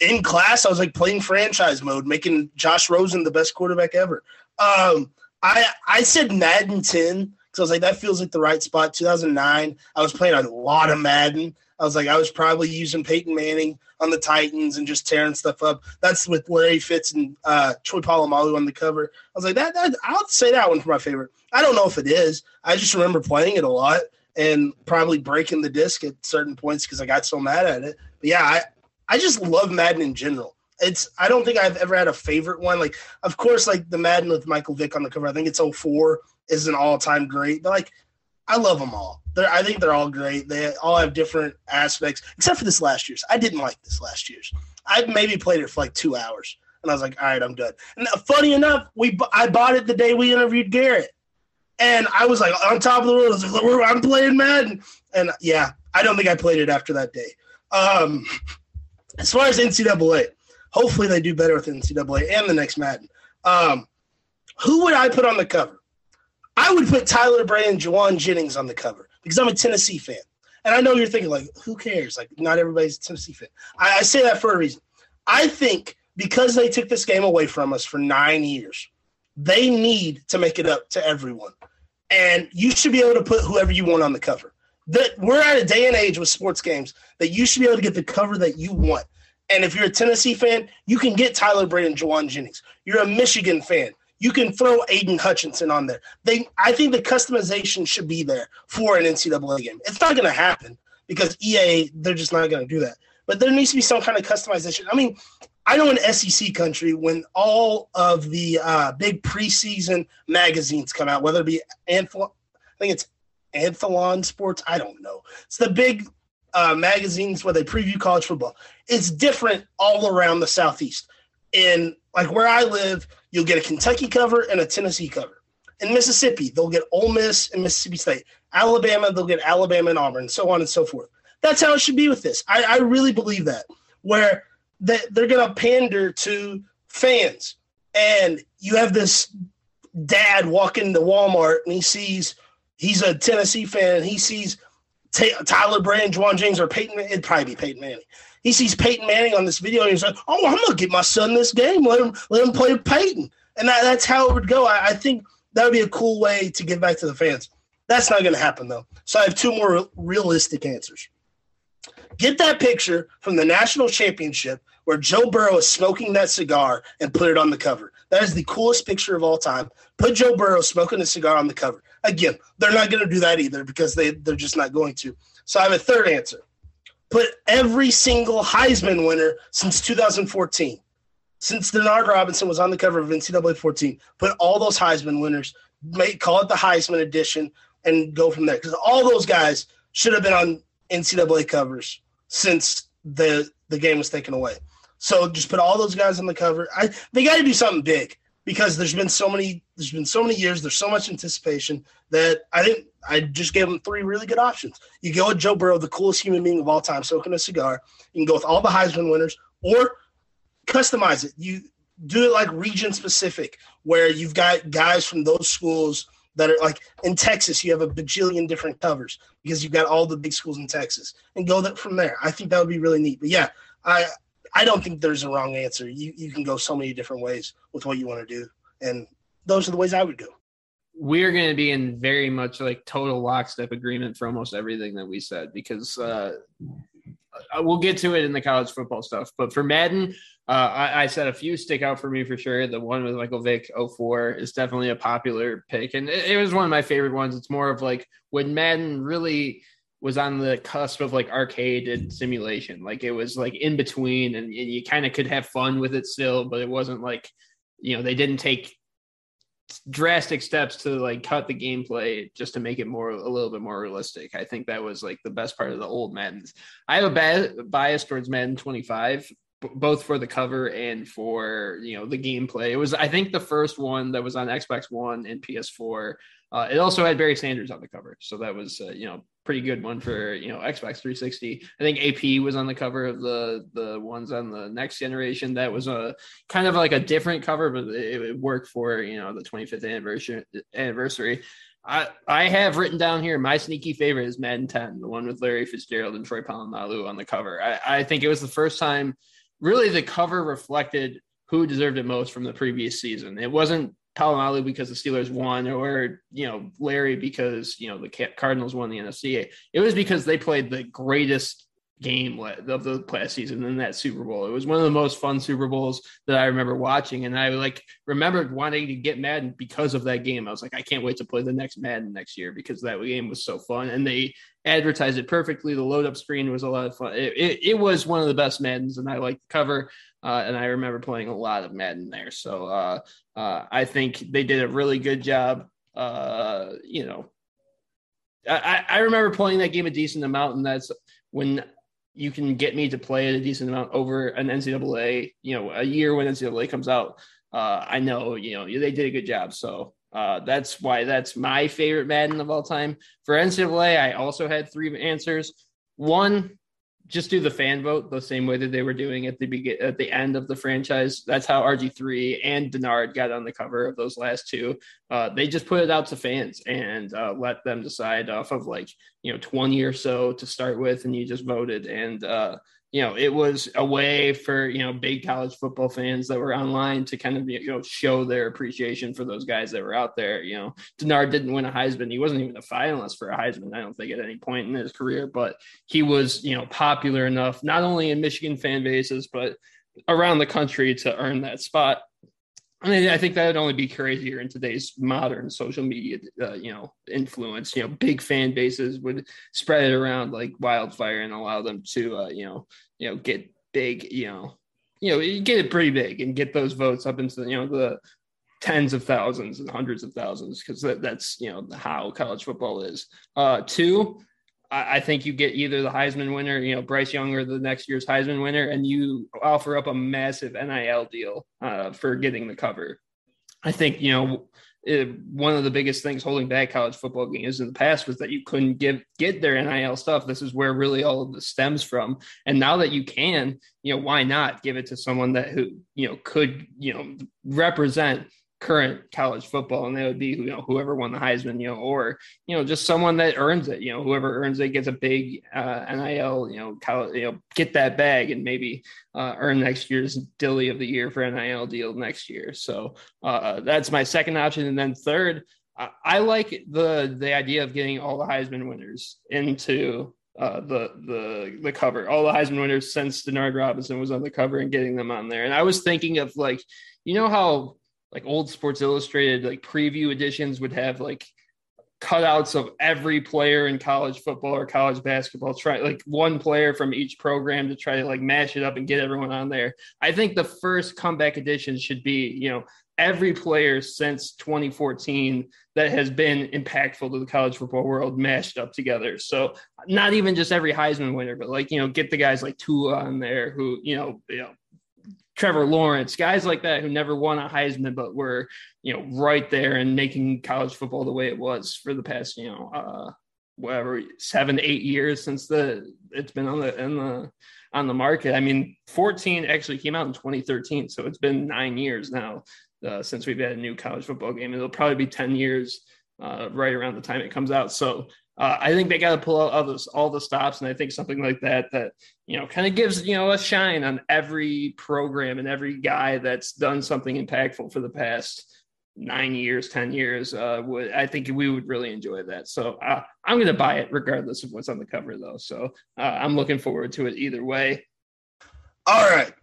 in class, I was like playing franchise mode, making Josh Rosen the best quarterback ever. Um, I I said Madden 10 because I was like that feels like the right spot. 2009, I was playing a lot of Madden. I was like, I was probably using Peyton Manning on the Titans and just tearing stuff up. That's with Larry Fitz and uh, Troy Polamalu on the cover. I was like, that, that I'll say that one for my favorite. I don't know if it is. I just remember playing it a lot and probably breaking the disc at certain points because I got so mad at it. But yeah, I, I just love Madden in general. It's I don't think I've ever had a favorite one. Like, of course, like the Madden with Michael Vick on the cover. I think it's 04 is an all time great. But like, I love them all. They're, I think they're all great. They all have different aspects, except for this last year's. I didn't like this last year's. I maybe played it for like two hours, and I was like, all right, I'm done. And funny enough, we I bought it the day we interviewed Garrett, and I was like on top of the world. Like, I'm playing Madden, and yeah, I don't think I played it after that day. Um, as far as NCAA, hopefully they do better with NCAA and the next Madden. Um, who would I put on the cover? I would put Tyler Bray and Jauan Jennings on the cover because I'm a Tennessee fan. And I know you're thinking, like, who cares? Like, not everybody's a Tennessee fan. I, I say that for a reason. I think because they took this game away from us for nine years, they need to make it up to everyone. And you should be able to put whoever you want on the cover. That we're at a day and age with sports games that you should be able to get the cover that you want. And if you're a Tennessee fan, you can get Tyler Bray and Jauan Jennings. You're a Michigan fan you can throw Aidan Hutchinson on there. They, I think the customization should be there for an NCAA game. It's not going to happen because EA, they're just not going to do that. But there needs to be some kind of customization. I mean, I know in SEC country when all of the uh, big preseason magazines come out, whether it be Athlon, I think it's Athlon Sports, I don't know. It's the big uh, magazines where they preview college football. It's different all around the Southeast. In like where I live, you'll get a Kentucky cover and a Tennessee cover. In Mississippi, they'll get Ole Miss and Mississippi State. Alabama, they'll get Alabama and Auburn, so on and so forth. That's how it should be with this. I, I really believe that, where they, they're going to pander to fans. And you have this dad walking into Walmart and he sees he's a Tennessee fan he sees T- Tyler Brand, Jauan James, or Peyton. It'd probably be Peyton Manning he sees Peyton Manning on this video and he's like, "Oh, I'm gonna get my son this game. Let him let him play Peyton." And that, that's how it would go. I, I think that would be a cool way to give back to the fans. That's not going to happen though. So I have two more realistic answers. Get that picture from the national championship where Joe Burrow is smoking that cigar and put it on the cover. That is the coolest picture of all time. Put Joe Burrow smoking a cigar on the cover. Again, they're not going to do that either because they, they're just not going to. So I have a third answer put every single Heisman winner since 2014. Since Denard Robinson was on the cover of NCAA 14, put all those Heisman winners, make call it the Heisman edition, and go from there. Because all those guys should have been on NCAA covers since the the game was taken away. So just put all those guys on the cover. I they got to do something big because there's been so many there's been so many years there's so much anticipation that i think i just gave them three really good options. You go with joe burrow the coolest human being of all time smoking a cigar. You can go with all the heisman winners or customize it. You do it like region specific where you've got guys from those schools that are like in texas you have a bajillion different covers because you've got all the big schools in texas and go that from there. I think that would be really neat. But yeah i I don't think there's a wrong answer. You you can go so many different ways with what you want to do, and those are the ways I would go. We're going to be in very much like total lockstep agreement for almost everything that we said because uh, we'll get to it in the college football stuff. But for Madden, uh, I, I, said a few stick out for me for sure. The one with Michael Vick 04 is definitely a popular pick, and it, it was one of my favorite ones. It's more of like when Madden really was on the cusp of like arcade and simulation. Like it was like in between, and, and you kind of could have fun with it still, but it wasn't like you know they didn't take drastic steps to like cut the gameplay just to make it more a little bit more realistic. I think that was like the best part of the old Maddens. I have a bad bias towards Madden 25 both for the cover and for you know the gameplay. It was I think the first one that was on Xbox One and PS4. Uh, it also had Barry Sanders on the cover, so that was uh, you know pretty good one for you know Xbox 360. I think AP was on the cover of the the ones on the next generation. That was a kind of like a different cover, but it, it worked for you know the 25th anniversary anniversary. I, I have written down here my sneaky favorite is Madden 10, the one with Larry Fitzgerald and Troy Polamalu on the cover. I, I think it was the first time really the cover reflected who deserved it most from the previous season. It wasn't Polamalu because the Steelers won, or you know Larry because you know the Cardinals won the NFC. It was because they played the greatest game of the past season in that Super Bowl. It was one of the most fun Super Bowls that I remember watching, and I like remembered wanting to get Madden because of that game. I was like, I can't wait to play the next Madden next year because that game was so fun, and they advertised it perfectly. The load up screen was a lot of fun. It, it, it was one of the best Maddens, and I like the cover. Uh, and I remember playing a lot of Madden there. So uh, uh, I think they did a really good job. Uh, you know, I, I remember playing that game a decent amount, and that's when you can get me to play it a decent amount over an NCAA. You know, a year when NCAA comes out, uh, I know you know they did a good job. So uh, that's why that's my favorite Madden of all time. For NCAA, I also had three answers. One, just do the fan vote the same way that they were doing at the begin at the end of the franchise. That's how RG3 and Denard got on the cover of those last two. Uh, they just put it out to fans and uh, let them decide off of like you know 20 or so to start with, and you just voted. And uh, you know, it was a way for, you know, big college football fans that were online to kind of, you know, show their appreciation for those guys that were out there. You know, Denard didn't win a Heisman. He wasn't even a finalist for a Heisman, I don't think, at any point in his career, but he was, you know, popular enough, not only in Michigan fan bases, but around the country to earn that spot. I mean, I think that would only be crazier in today's modern social media, uh, you know, influence. You know, big fan bases would spread it around like wildfire and allow them to, uh, you know, you know, get big. You know, you know, get it pretty big and get those votes up into you know the tens of thousands and hundreds of thousands because that, that's you know how college football is. Uh, two, I think you get either the Heisman winner, you know, Bryce Young or the next year's Heisman winner, and you offer up a massive NIL deal uh, for getting the cover. I think, you know, it, one of the biggest things holding back college football games in the past was that you couldn't give get their NIL stuff. This is where really all of this stems from. And now that you can, you know, why not give it to someone that who, you know, could, you know, represent current college football, and that would be you know whoever won the Heisman, you know, or you know just someone that earns it, you know, whoever earns it gets a big uh, NIL, you know, college, you know, get that bag and maybe uh, earn next year's Dilly of the Year for NIL deal next year. So uh, that's my second option, and then third, I, I like the the idea of getting all the Heisman winners into uh, the the the cover. All the Heisman winners since Denard Robinson was on the cover and getting them on there. And I was thinking of like, you know how like old Sports Illustrated like preview editions would have like cutouts of every player in college football or college basketball try like one player from each program to try to like mash it up and get everyone on there. I think the first comeback edition should be you know every player since 2014 that has been impactful to the college football world mashed up together. So not even just every heisman winner but like you know get the guys like tua on there who you know you know Trevor Lawrence, guys like that who never won a Heisman, but were, you know, right there and making college football the way it was for the past, you know, uh, whatever seven, eight years since the it's been on the in the on the market. I mean, 14 actually came out in 2013, so it's been nine years now uh, since we've had a new college football game. It'll probably be 10 years uh, right around the time it comes out. So uh, I think they got to pull out all, those, all the stops, and I think something like that that you know kind of gives you know a shine on every program and every guy that's done something impactful for the past nine years, ten years. Uh, would I think we would really enjoy that? So uh, I'm going to buy it regardless of what's on the cover, though. So uh, I'm looking forward to it either way. All right,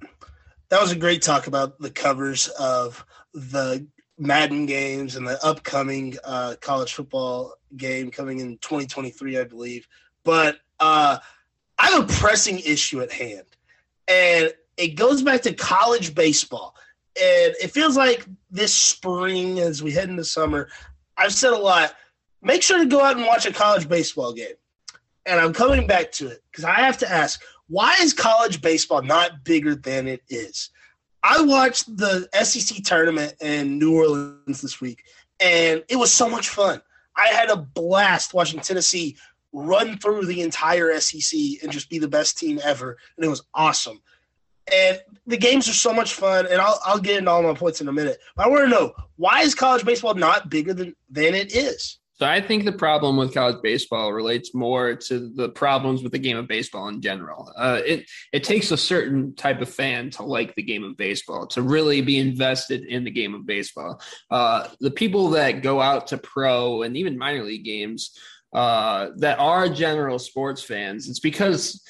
that was a great talk about the covers of the Madden games and the upcoming uh, college football game coming in 2023, I believe. But uh, I have a pressing issue at hand, and it goes back to college baseball. And it feels like this spring, as we head into summer, I've said a lot. Make sure to go out and watch a college baseball game. And I'm coming back to it because I have to ask why is college baseball not bigger than it is? I watched the SEC tournament in New Orleans this week, and it was so much fun. I had a blast watching Tennessee run through the entire SEC and just be the best team ever. And it was awesome. And the games are so much fun, and I'll, I'll get into all my points in a minute. But I want to know why is college baseball not bigger than, than it is? So I think the problem with college baseball relates more to the problems with the game of baseball in general. Uh, it it takes a certain type of fan to like the game of baseball, to really be invested in the game of baseball. Uh, the people that go out to pro and even minor league games uh, that are general sports fans, it's because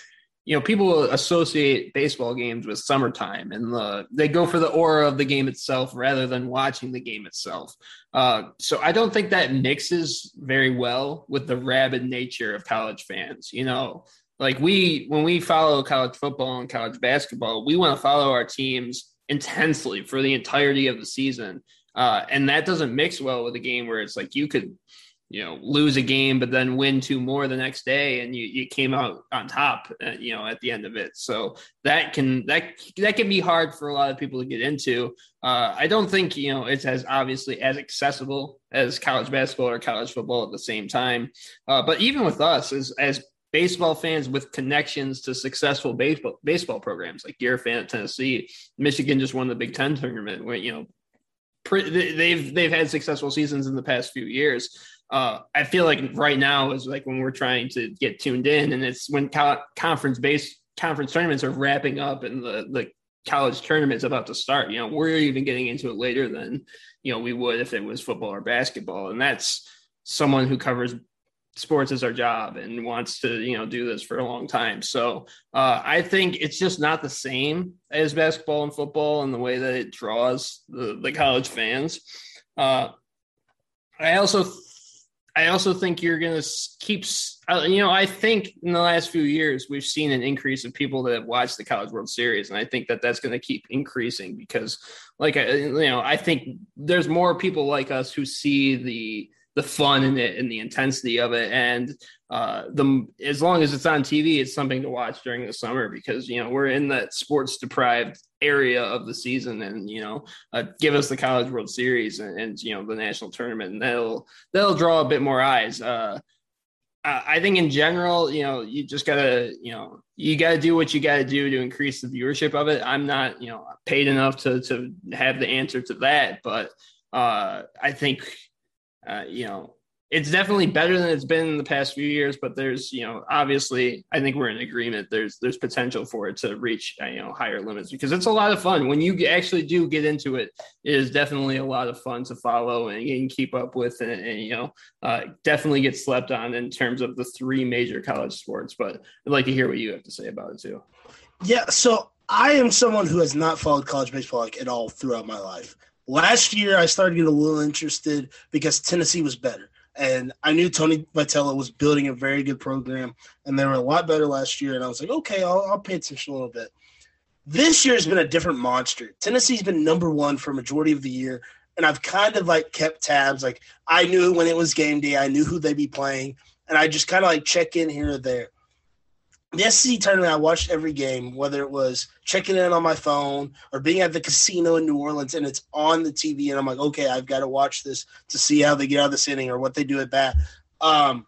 you know people associate baseball games with summertime and the they go for the aura of the game itself rather than watching the game itself. Uh, so i don't think that mixes very well with the rabid nature of college fans you know? Like we when we follow college football and college basketball we want to follow our teams intensely for the entirety of the season. Uh, and that doesn't mix well with a game where it's like you could you know lose a game but then win two more the next day and you, you came out on top uh, you know at the end of it. So that can that that can be hard for a lot of people to get into. Uh, i don't think you know it's as obviously as accessible as college basketball or college football at the same time. Uh, but even with us as as baseball fans with connections to successful baseball baseball programs like you're a fan of tennessee michigan just won the big ten tournament where you know they've they've had successful seasons in the past few years uh, I feel like right now is like when we're trying to get tuned in, and it's when co- conference based conference tournaments are wrapping up and the the college tournament's about to start. You know, we're even getting into it later than you know we would if it was football or basketball, and that's someone who covers sports as our job and wants to you know do this for a long time. So uh, i think it's just not the same as basketball and football in the way that it draws the, the college fans. Uh, i also I also think you're going to keep, uh, you know, I think in the last few years, we've seen an increase of people that have watched the College World Series. And I think that that's going to keep increasing because, like, you know, I think there's more people like us who see the, the fun in it and the intensity of it. And uh, the as long as it's on TV, it's something to watch during the summer because you know we're in that sports deprived area of the season, and you know uh, give us the College World Series and, and, you know the national tournament, and that'll that'll draw a bit more eyes. Uh, I think in general, you know, you just gotta, you know, you gotta do what you gotta do to increase the viewership of it. I'm not, you know, paid enough to to have the answer to that, but uh, I think uh, you know, it's definitely better than it's been in the past few years, but there's, you know, obviously, I think we're in agreement. There's there's potential for it to reach, uh, you know, higher limits because it's a lot of fun when you actually do get into it. It is definitely a lot of fun to follow and, and keep up with, and, and you know, uh, definitely get slept on in terms of the three major college sports. But I'd like to hear what you have to say about it too. Yeah, so I am someone who has not followed college baseball like at all throughout my life. Last year, I started getting a little interested because Tennessee was better. And I knew Tony Vitello was building a very good program, and they were a lot better last year. And I was like, okay, I'll, I'll pay attention a little bit. This year has been a different monster. Tennessee's been number one for majority of the year, and I've kind of like kept tabs. Like I knew when it was game day, I knew who they'd be playing, and I just kind of like check in here or there the SEC tournament, I watched every game, whether it was checking in on my phone or being at the casino in New Orleans, and it's on the TV, and I'm like, okay, I've got to watch this to see how they get out of this inning or what they do at bat. Um,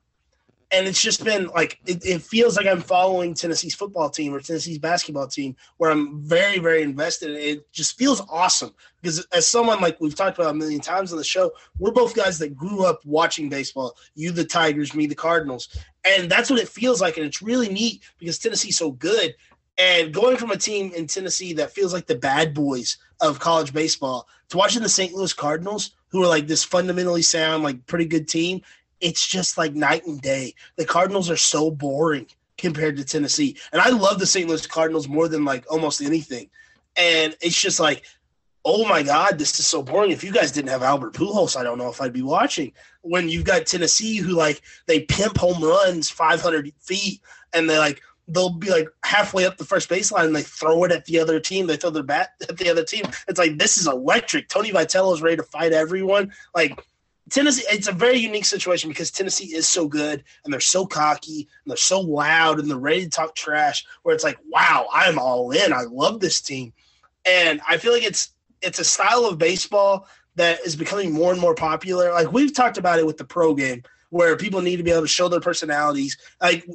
and it's just been like it, it, feels like I'm following Tennessee's football team or Tennessee's basketball team, where I'm very, very invested. It just feels awesome because as someone like we've talked about a million times on the show, we're both guys that grew up watching baseball. You, the Tigers, me, the Cardinals, and that's what it feels like. And it's really neat because Tennessee's so good. And going from a team in Tennessee that feels like the bad boys of college baseball to watching the St. Louis Cardinals, who are like this fundamentally sound, like pretty good team, it's just like night and day. The Cardinals are so boring compared to Tennessee. And I love the St. Louis Cardinals more than like almost anything. And it's just like, oh my God, this is so boring. If you guys didn't have Albert Pujols, I don't know if I'd be watching. When you've got Tennessee who like they pimp home runs 500 feet and they like they'll be like halfway up the first baseline and they throw it at the other team. They throw their bat at the other team. It's like this is electric. Tony Vitello is ready to fight everyone. Like Tennessee, it's a very unique situation because Tennessee is so good and they're so cocky and they're so loud and they're ready to talk trash. Where it's like, wow, I'm all in. I love this team, and I feel like it's it's a style of baseball that is becoming more and more popular. Like we've talked about it with the pro game, where people need to be able to show their personalities. Like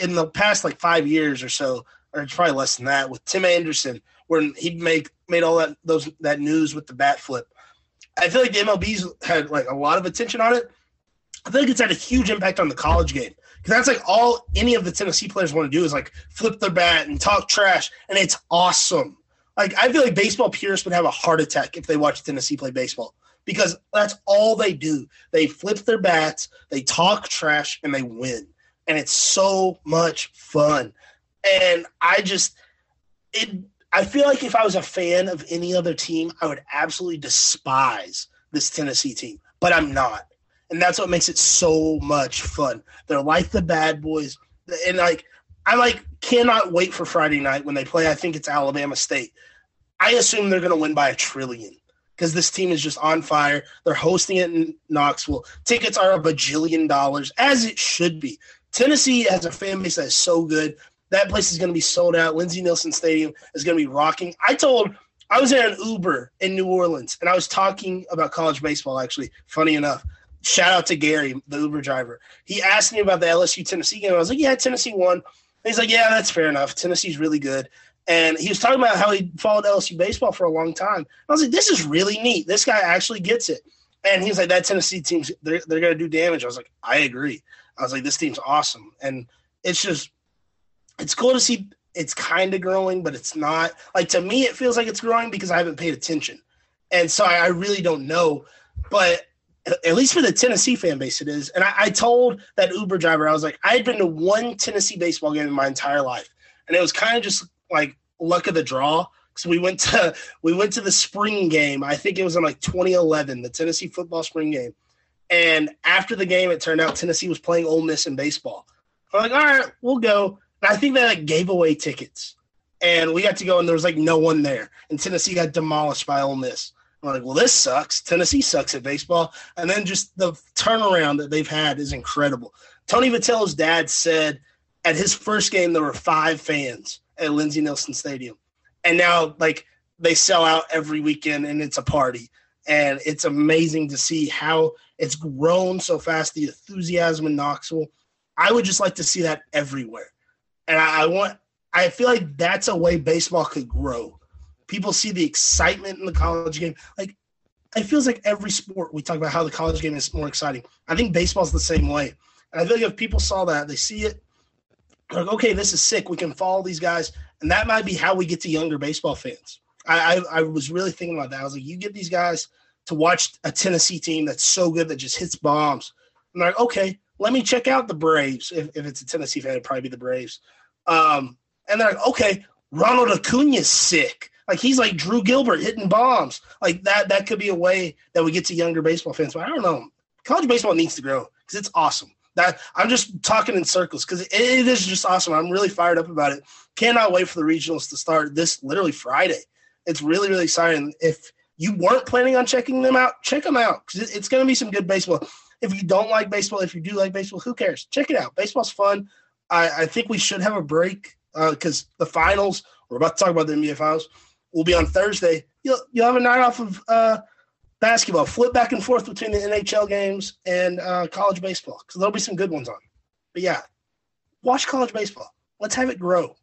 in the past, like five years or so, or it's probably less than that, with Tim Anderson, when he make made all that those that news with the bat flip. I feel like the MLB's had like a lot of attention on it. I feel like it's had a huge impact on the college game because that's like all any of the Tennessee players want to do is like flip their bat and talk trash, and it's awesome. Like I feel like baseball purists would have a heart attack if they watched Tennessee play baseball because that's all they do. They flip their bats, they talk trash, and they win, and it's so much fun. And I just it. I feel like if I was a fan of any other team, I would absolutely despise this Tennessee team, but I'm not and that's what makes it so much fun. They're like the bad boys, and like I like cannot wait for Friday night when they play. I think it's Alabama State. I assume they're going to win by a trillion because this team is just on fire. They're hosting it in Knoxville. Tickets are a bajillion dollars, as it should be. Tennessee has a fan base that is so good. That place is going to be sold out. Lindsey Nelson Stadium is going to be rocking. I told I was in an Uber in New Orleans and I was talking about college baseball. Actually, funny enough, shout out to Gary, the Uber driver. He asked me about the LSU Tennessee game. I was like, yeah, Tennessee won. he's like, yeah, that's fair enough. Tennessee's really good. And he was talking about how he followed LSU baseball for a long time. I was like, this is really neat. This guy actually gets it. And he's like, that Tennessee team's they're, they're going to do damage. I was like, I agree. I was like, this team's awesome. And it's just, it's cool to see it's kind of growing, but it's not. Like to me, it feels like it's growing because I haven't paid attention. And so I, I really don't know. But at least for the Tennessee fan base, it is. And I, I, told that Uber driver, I was like, I had been to one Tennessee baseball game in my entire life, and it was kind of just like luck of the draw. So we went to we went to the spring game. I think it was in like 2011, the Tennessee football spring game. And after the game, it turned out Tennessee was playing Ole Miss in baseball. I'm like, all right, we'll go. I think they like gave away tickets, and we got to go, and there was like no one there, and Tennessee got demolished by Ole Miss. I'm like, well, this sucks. Tennessee sucks at baseball. And then just the turnaround that they've had is incredible. Tony Vitello's dad said at his first game, there were five fans at Lindsey Nelson Stadium. And now, like, they sell out every weekend and it's a party. And it's amazing to see how it's grown so fast, the enthusiasm in Knoxville. I would just like to see that everywhere. And I, I want, I feel like that's a way baseball could grow people see the excitement in the college game. Like it feels like every sport we talk about how the college game is more exciting. I think baseball's the same way. And I feel like if people saw that, they see it, like, okay, this is sick. We can follow these guys. And that might be how we get to younger baseball fans. I, I, I was really thinking about that. I was like, you get these guys to watch a Tennessee team that's so good that just hits bombs. They're like, okay, let me check out the Braves. If, if it's a Tennessee fan, it'd probably be the Braves. Um, and they're like, okay, Ronald Acuna's sick. Like he's like Drew Gilbert hitting bombs. Like that that could be a way that we get to younger baseball fans. But I don't know. College baseball needs to grow because it's awesome. That I'm just talking in circles because it, it is just awesome. I'm really fired up about it. Cannot wait for the regionals to start this literally Friday. It's really really exciting. If you weren't planning on checking them out, check them out because it, it's going to be some good baseball. If you don't like baseball, if you do like baseball, who cares? Check it out. Baseball's fun. I, I think we should have a break because uh, the finals. We're about to talk about the NBA finals will be on Thursday. You'll you'll have a night off of uh, basketball. Flip back and forth between the NHL games and uh, college baseball because there'll be some good ones on. But yeah, watch college baseball. Let's have it grow.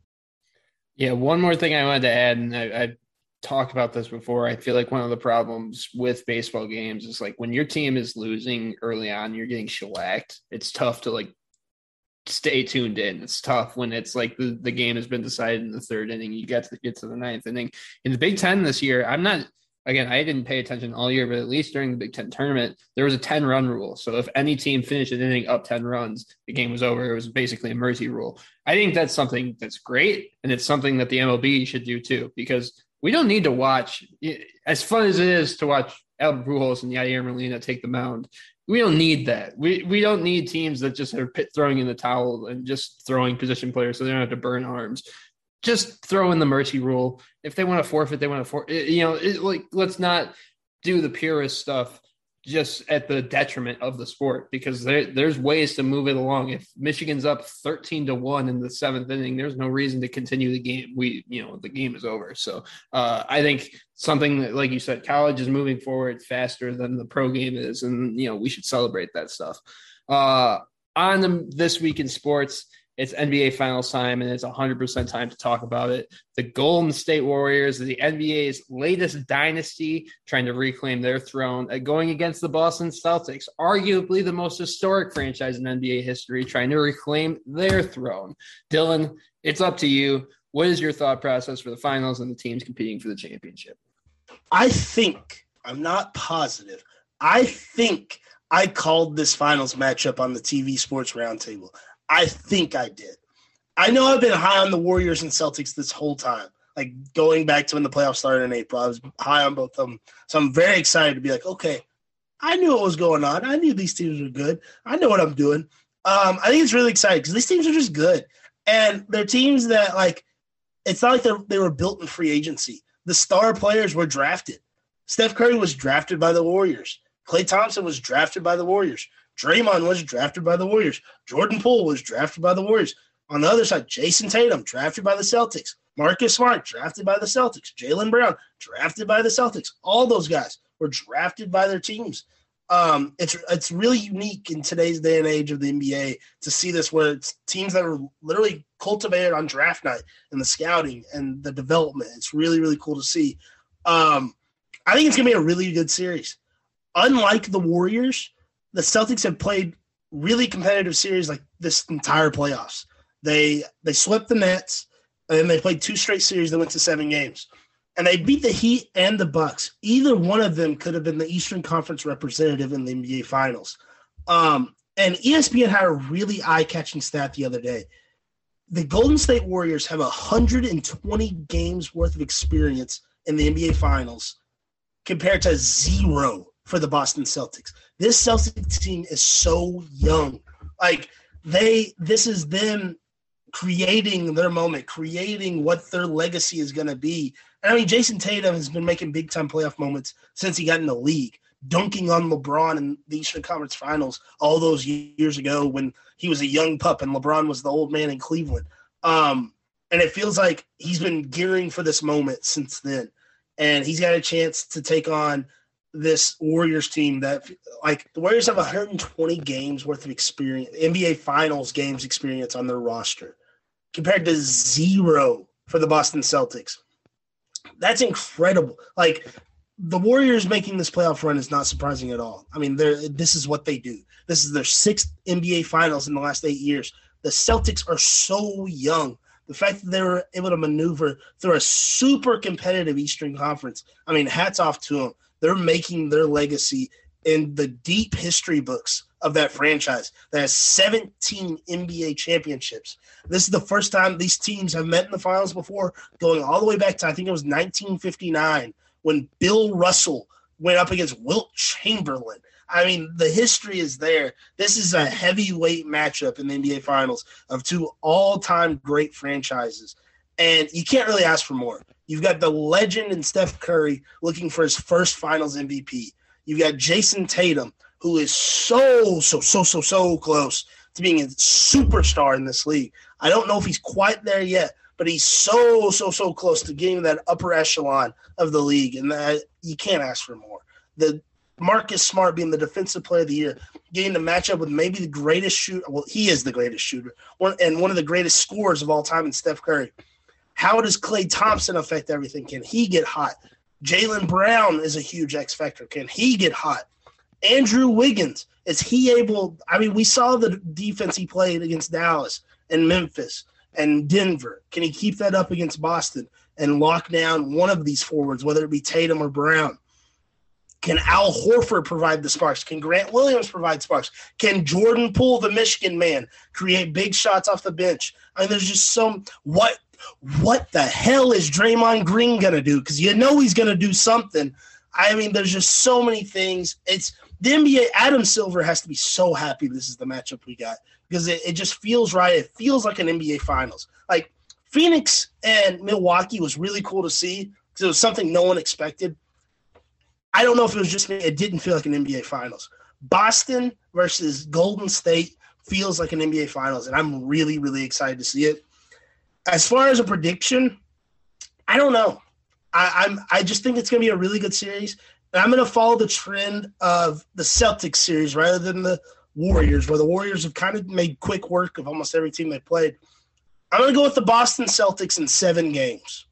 Yeah, one more thing I wanted to add, and I, I talked about this before. I feel like one of the problems with baseball games is like when your team is losing early on, you're getting shellacked. It's tough to like stay tuned in. It's tough when it's like the, the game has been decided in the third inning. You get to get to the ninth inning. In the Big Ten this year, I'm not again, I didn't pay attention all year, but at least during the Big Ten tournament, there was a 10 run rule. So if any team finished an inning up 10 runs, the game was over. It was basically a mercy rule. I think that's something that's great. And it's something that the MLB should do too, because we don't need to watch as fun as it is to watch Albert Pujols and Yadier Molina take the mound we don't need that. We we don't need teams that just are throwing in the towel and just throwing position players so they don't have to burn arms. Just throw in the mercy rule. If they want to forfeit, they want to. You know, it, like let's not do the purist stuff just at the detriment of the sport because there, there's ways to move it along. If Michigan's up 13 to 1 in the seventh inning, there's no reason to continue the game. We, you know, the game is over. So uh, I think something that, like you said, college is moving forward faster than the pro game is. And, you know, we should celebrate that stuff. Uh, on the, this week in sports, it's NBA Finals time, and it's 100% time to talk about it. The Golden State Warriors, the NBA's latest dynasty, trying to reclaim their throne, uh, going against the Boston Celtics, arguably the most historic franchise in NBA history, trying to reclaim their throne. Dylan, it's up to you. What is your thought process for the finals and the teams competing for the championship? I think, I'm not positive, I think I called this finals matchup on the TV Sports Roundtable. I think I did. I know I've been high on the Warriors and Celtics this whole time. Like going back to when the playoffs started in April, I was high on both of them. So I'm very excited to be like, okay, I knew what was going on. I knew these teams were good. I know what I'm doing. Um, I think it's really exciting because these teams are just good, and they're teams that like. It's not like they were built in free agency. The star players were drafted. Steph Curry was drafted by the Warriors. Klay Thompson was drafted by the Warriors. Draymond was drafted by the Warriors. Jordan Poole was drafted by the Warriors. On the other side, Jayson Tatum drafted by the Celtics. Marcus Smart drafted by the Celtics. Jaylen Brown drafted by the Celtics. All those guys were drafted by their teams. Um, it's it's really unique in today's day and age of the NBA to see this, where it's teams that are literally cultivated on draft night and the scouting and the development. It's really really cool to see. Um, I think it's gonna be a really good series. Unlike the Warriors, the Celtics have played really competitive series like this entire playoffs. They they swept the Nets, and then they played two straight series that went to seven games, and they beat the Heat and the Bucks. Either one of them could have been the Eastern Conference representative in the NBA Finals. Um, and ESPN had a really eye-catching stat the other day. The Golden State Warriors have 120 games worth of experience in the NBA Finals compared to zero for the Boston Celtics. This Celtics team is so young. Like they this is them creating their moment, creating what their legacy is going to be. And I mean, Jayson Tatum has been making big time playoff moments since he got in the league, dunking on LeBron in the Eastern Conference Finals all those years ago when he was a young pup and LeBron was the old man in Cleveland. Um, and it feels like he's been gearing for this moment since then. And he's got a chance to take on this Warriors team that like the Warriors have 120 games worth of experience, NBA Finals games experience on their roster, compared to zero for the Boston Celtics. That's incredible. Like the Warriors making this playoff run is not surprising at all. I mean, they're this is what they do. This is their sixth NBA Finals in the last eight years. The Celtics are so young. The fact that they were able to maneuver through a super competitive Eastern Conference, I mean, hats off to them they're making their legacy in the deep history books of that franchise that has 17 NBA championships. This is the first time these teams have met in the finals before, going all the way back to I think it was 1959 when Bill Russell went up against Wilt Chamberlain. I mean, the history is there. This is a heavyweight matchup in the NBA Finals of two all-time great franchises, and you can't really ask for more. You've got the legend in Steph Curry looking for his first finals MVP. You've got Jayson Tatum, who is so, so, so, so, so close to being a superstar in this league. I don't know if he's quite there yet, but he's so, so, so close to getting that upper echelon of the league. And that you can't ask for more. The Marcus Smart being the defensive player of the year, getting to match up with maybe the greatest shooter. Well, he is the greatest shooter, one, and one of the greatest scorers of all time in Steph Curry. How does Klay Thompson affect everything? Can he get hot? Jaylen Brown is a huge X factor. Can he get hot? Andrew Wiggins, is he able? I mean, we saw the defense he played against Dallas and Memphis and Denver. Can he keep that up against Boston and lock down one of these forwards, whether it be Tatum or Brown? Can Al Horford provide the sparks? Can Grant Williams provide sparks? Can Jordan Poole, the Michigan man, create big shots off the bench? I mean, there's just some what what the hell is Draymond Green gonna do? Because you know he's gonna do something. I mean, there's just so many things. It's the NBA. Adam Silver has to be so happy this is the matchup we got because it, it just feels right. It feels like an NBA Finals. Like Phoenix and Milwaukee was really cool to see because it was something no one expected. I don't know if it was just me. It didn't feel like an NBA Finals. Boston versus Golden State feels like an NBA Finals, and I'm really, really excited to see it as far as a prediction, I don't know. I, I'm I just think it's gonna be a really good series. And I'm gonna follow the trend of the Celtics series rather than the Warriors, where the Warriors have kind of made quick work of almost every team they played. I'm going to go with the Boston Celtics in seven games.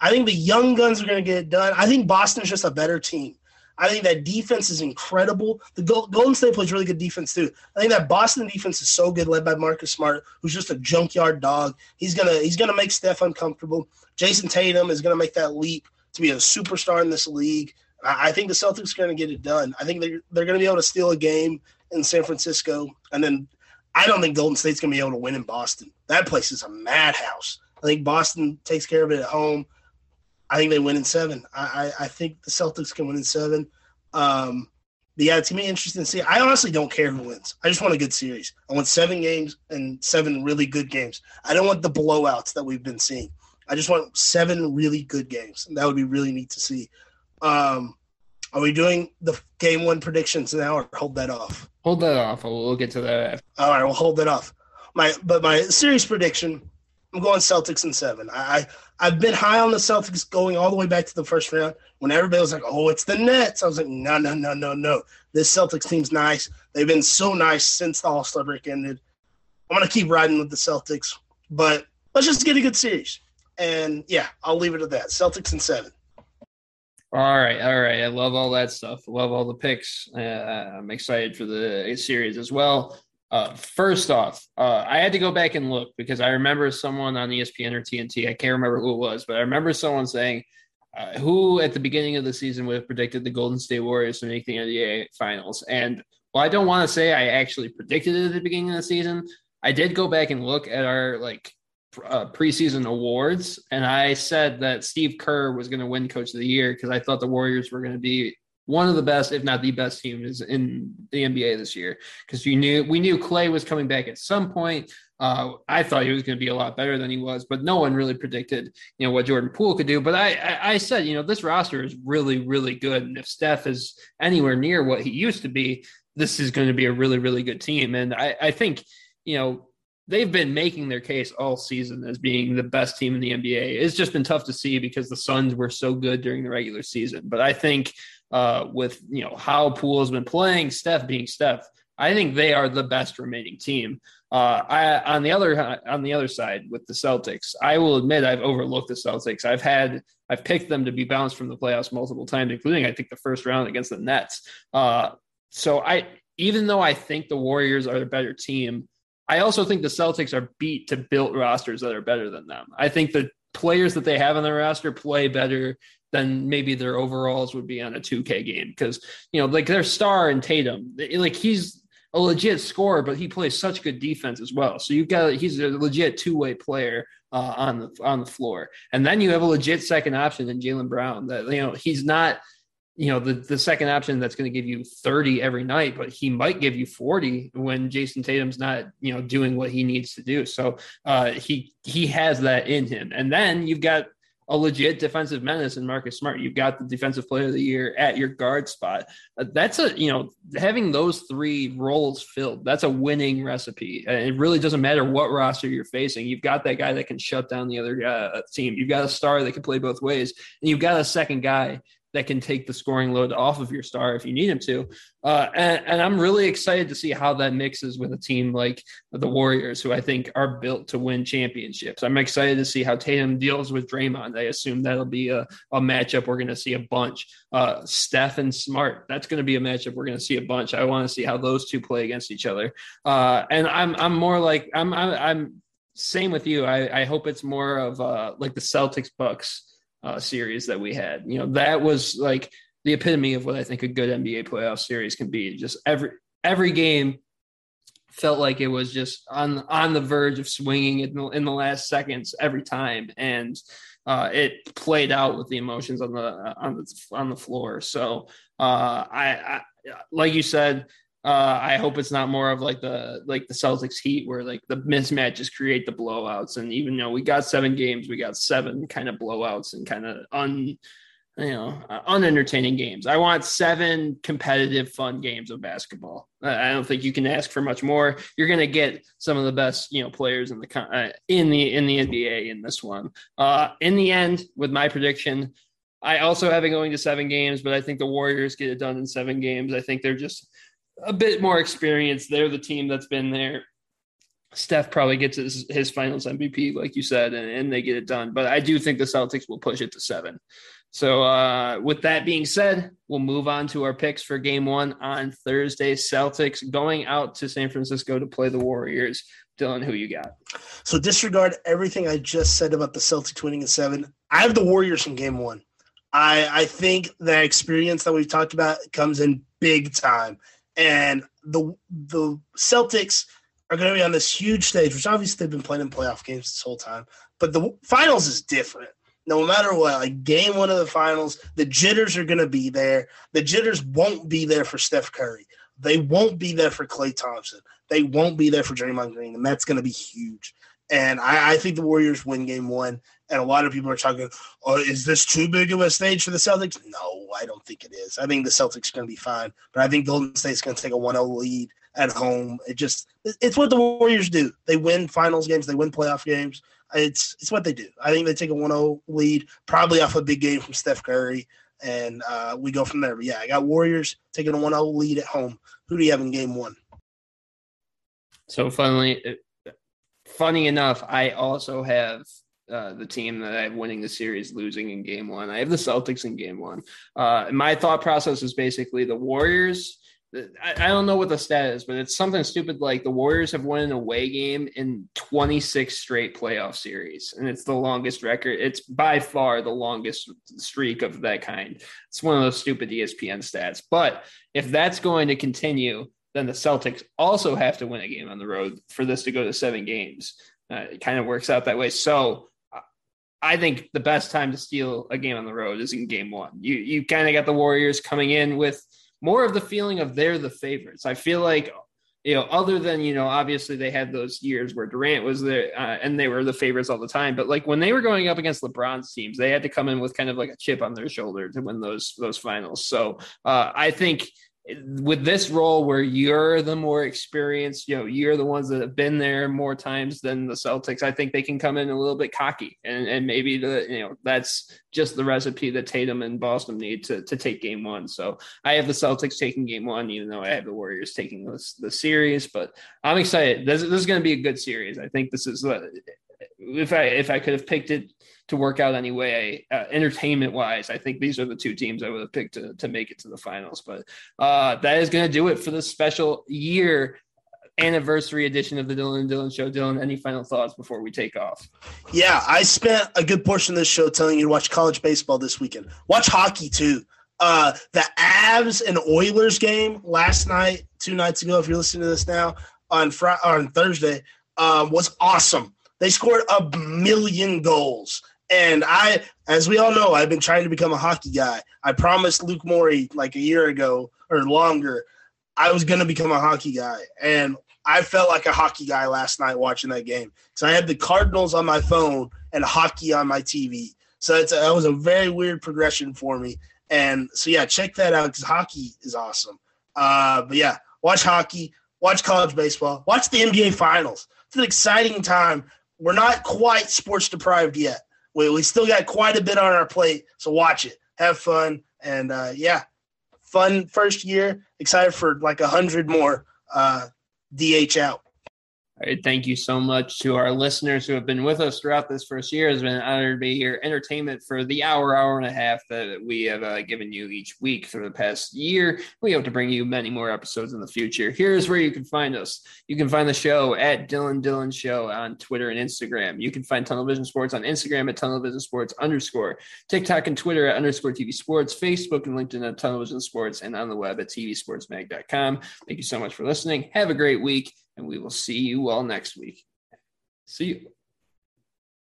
I think the young guns are going to get it done. I think Boston's just a better team. I think that defense is incredible. The Golden State plays really good defense too. I think that Boston defense is so good, led by Marcus Smart, who's just a junkyard dog. He's gonna he's gonna make Steph uncomfortable. Jayson Tatum is gonna make that leap to be a superstar in this league. I think the Celtics are gonna get it done. I think they're they're gonna be able to steal a game in San Francisco, and then I don't think Golden State's gonna be able to win in Boston. That place is a madhouse. I think Boston takes care of it at home. I think they win in seven. I, I, I think the Celtics can win in seven. Um, but yeah, to me, interesting to see. I honestly don't care who wins. I just want a good series. I want seven games and seven really good games. I don't want the blowouts that we've been seeing. I just want seven really good games. And that would be really neat to see. Um, are we doing the game one predictions now, or hold that off? Hold that off. We'll get to that. All right, we'll hold that off. My but my series prediction, I'm going Celtics in seven. I, I have been high on the Celtics going all the way back to the first round. When everybody was like, "Oh, it's the Nets," I was like, "No, no, no, no, no. This Celtics team's nice. They've been so nice since the All Star break ended. I'm gonna keep riding with the Celtics, but let's just get a good series." And yeah, I'll leave it at that. Celtics in seven. All right, all right. I love all that stuff. Love all the picks. Uh, I'm excited for the series as well. Uh, first off, uh, I had to go back and look because I remember someone on ESPN or TNT. I can't remember who it was, but I remember someone saying uh, who at the beginning of the season would have predicted the Golden State Warriors to make the NBA Finals. And well, I don't want to say I actually predicted it at the beginning of the season. I did go back and look at our like uh, preseason awards, and I said that Steve Kerr was going to win Coach of the Year because I thought the Warriors were going to be one of the best, if not the best team is in the NBA this year. Because you knew we knew Klay was coming back at some point. Uh, I thought he was going to be a lot better than he was, but no one really predicted, you know, what Jordan Poole could do. But I, I, I said, you know, this roster is really, really good, and if Steph is anywhere near what he used to be, this is going to be a really, really good team. And I, I think, you know, they've been making their case all season as being the best team in the NBA. It's just been tough to see because the Suns were so good during the regular season. But I think uh, with you know how Poole has been playing, Steph being Steph, I think they are the best remaining team. Uh, I on the other on the other side with the Celtics, I will admit I've overlooked the Celtics. I've had I've picked them to be bounced from the playoffs multiple times, including I think the first round against the Nets. Uh, so I even though I think the Warriors are the better team, I also think the Celtics are beat to built rosters that are better than them. I think the players that they have on their roster play better than maybe their overalls would be on a 2K game because you know like their star in Tatum, like he's a legit scorer, but he plays such good defense as well. So you've got he's a legit two way player uh, on the on the floor, and then you have a legit second option in Jaylen Brown. That you know he's not you know the, the second option that's going to give you 30 every night but he might give you 40 when Jayson Tatum's not you know doing what he needs to do. So uh, he he has that in him. And then you've got a legit defensive menace in marcus smart. You've got the defensive player of the year at your guard spot. Uh, that's a you know having those three roles filled that's a winning recipe. It really doesn't matter what roster you're facing. You've got that guy that can shut down the other uh, team. You've got a star that can play both ways. And you've got a second guy that can take the scoring load off of your star if you need him to. Uh, and, and, I'm really excited to see how that mixes with a team like the Warriors, who I think are built to win championships. I'm excited to see how Tatum deals with Draymond. I assume that'll be a, a matchup we're going to see a bunch. Uh, Steph and Smart, that's going to be a matchup we're going to see a bunch. I want to see how those two play against each other. Uh, and I'm I'm more like I'm I'm, I'm same with you. I, I hope it's more of uh, like the Celtics Bucks uh, series that we had. You know, that was like the epitome of what I think a good NBA playoff series can be. Just every every game felt like it was just on on the verge of swinging in the, in the last seconds every time, and uh, it played out with the emotions on the on the on the floor. So uh, I, I like you said, uh, I hope it's not more of like the like the Celtics Heat where like the mismatches create the blowouts. And even though we got seven games, we got seven kind of blowouts and kind of un you know uh, unentertaining games. I want seven competitive, fun games of basketball. I don't think you can ask for much more. You're going to get some of the best you know players in the uh, in the in the NBA in this one. Uh, in the end, with my prediction. I also have it going to seven games, but I think the Warriors get it done in seven games. I think they're just a bit more experience. They're the team that's been there. Steph probably gets his, his finals MVP, like you said, and, and, they get it done. But I do think the Celtics will push it to seven. So, uh, with that being said, we'll move on to our picks for game one on Thursday. Celtics going out to San Francisco to play the Warriors. Dylan, who you got? So, disregard everything I just said about the Celtics winning in seven. I have the Warriors in game one. I, I think the experience that we've talked about comes in big time. And the the Celtics are going to be on this huge stage, which obviously they've been playing in playoff games this whole time. But the finals is different no matter what, like game one of the finals, the jitters are going to be there. The jitters won't be there for Steph Curry. They won't be there for Klay Thompson. They won't be there for Draymond Green, and that's going to be huge. And I, I, think the Warriors win game one. And a lot of people are talking, oh, is this too big of a stage for the Celtics? No, I don't think it is. I think the Celtics are going to be fine. But I think Golden State's going to take a 1 0 lead at home. It just, it's what the Warriors do. They win finals games, they win playoff games. It's it's what they do. I think they take a 1-0 lead, probably off a big game from Steph Curry, and uh, we go from there. But yeah, I got Warriors taking a 1-0 lead at home. Who do you have in game one? So funnily, funny enough, I also have uh, the team that I have winning the series losing in game one. I have the Celtics in game one. Uh, my thought process is basically the Warriors I, I don't know what the stat is, but it's something stupid like the Warriors have won an away game in 26 straight playoff series, and it's the longest record. It's by far the longest streak of that kind. It's one of those stupid ESPN stats. But if that's going to continue, then the Celtics also have to win a game on the road for this to go to seven games. Uh, it kind of works out that way. So I think the best time to steal a game on the road is in game one. You you kind of got the Warriors coming in with more of the feeling of they're the favorites. I feel like you know, other than you know, obviously they had those years where Durant was there uh, and they were the favorites all the time. But like when they were going up against LeBron's teams, they had to come in with kind of like a chip on their shoulder to win those those finals. So uh, I think with this role where you're the more experienced, you know, you're the ones that have been there more times than the Celtics. I think they can come in a little bit cocky, and and maybe the you know that's just the recipe that Tatum and Boston need to to take game one. So I have the Celtics taking game one, even though I have the Warriors taking this the series. But I'm excited. This, this is going to be a good series. I think this is if I if I could have picked it to work out anyway, uh, entertainment wise, I think these are the two teams I would have picked to, to make it to the finals. But uh, that is going to do it for this special year anniversary edition of the Dylan and Dylan Show. Dylan, any final thoughts before we take off? Yeah, I spent a good portion of this show telling you to watch college baseball this weekend. Watch hockey too. Uh, the Avs and Oilers game last night, two nights ago, if you're listening to this now on Friday, on Thursday, uh, was awesome. They scored a million goals. And I, as we all know, I've been trying to become a hockey guy. I promised Luke Morey like a year ago or longer, I was going to become a hockey guy. And I felt like a hockey guy last night watching that game. So I had the Cardinals on my phone and hockey on my TV. So it's a, that was a very weird progression for me. And so, yeah, check that out because hockey is awesome. Uh, but yeah, watch hockey, watch college baseball, watch the NBA finals. It's an exciting time we're not quite sports deprived yet. We, we still got quite a bit on our plate. So watch it, have fun, and uh, yeah, fun first year. Excited for like a hundred more uh, DH out. Thank you so much to our listeners who have been with us throughout this first year. It's been an honor to be here. Entertainment for the hour, hour and a half that we have uh, given you each week for the past year. We hope to bring you many more episodes in the future. Here's where you can find us. You can find the show at Dylan Dylan Show on Twitter and Instagram. You can find Tunnel Vision Sports on Instagram at Tunnel Vision Sports underscore, TikTok and Twitter at underscore TV Sports, Facebook and LinkedIn at Tunnel Vision Sports, and on the web at TVSportsMag.com. Thank you so much for listening. Have a great week and we will see you all next week. See you.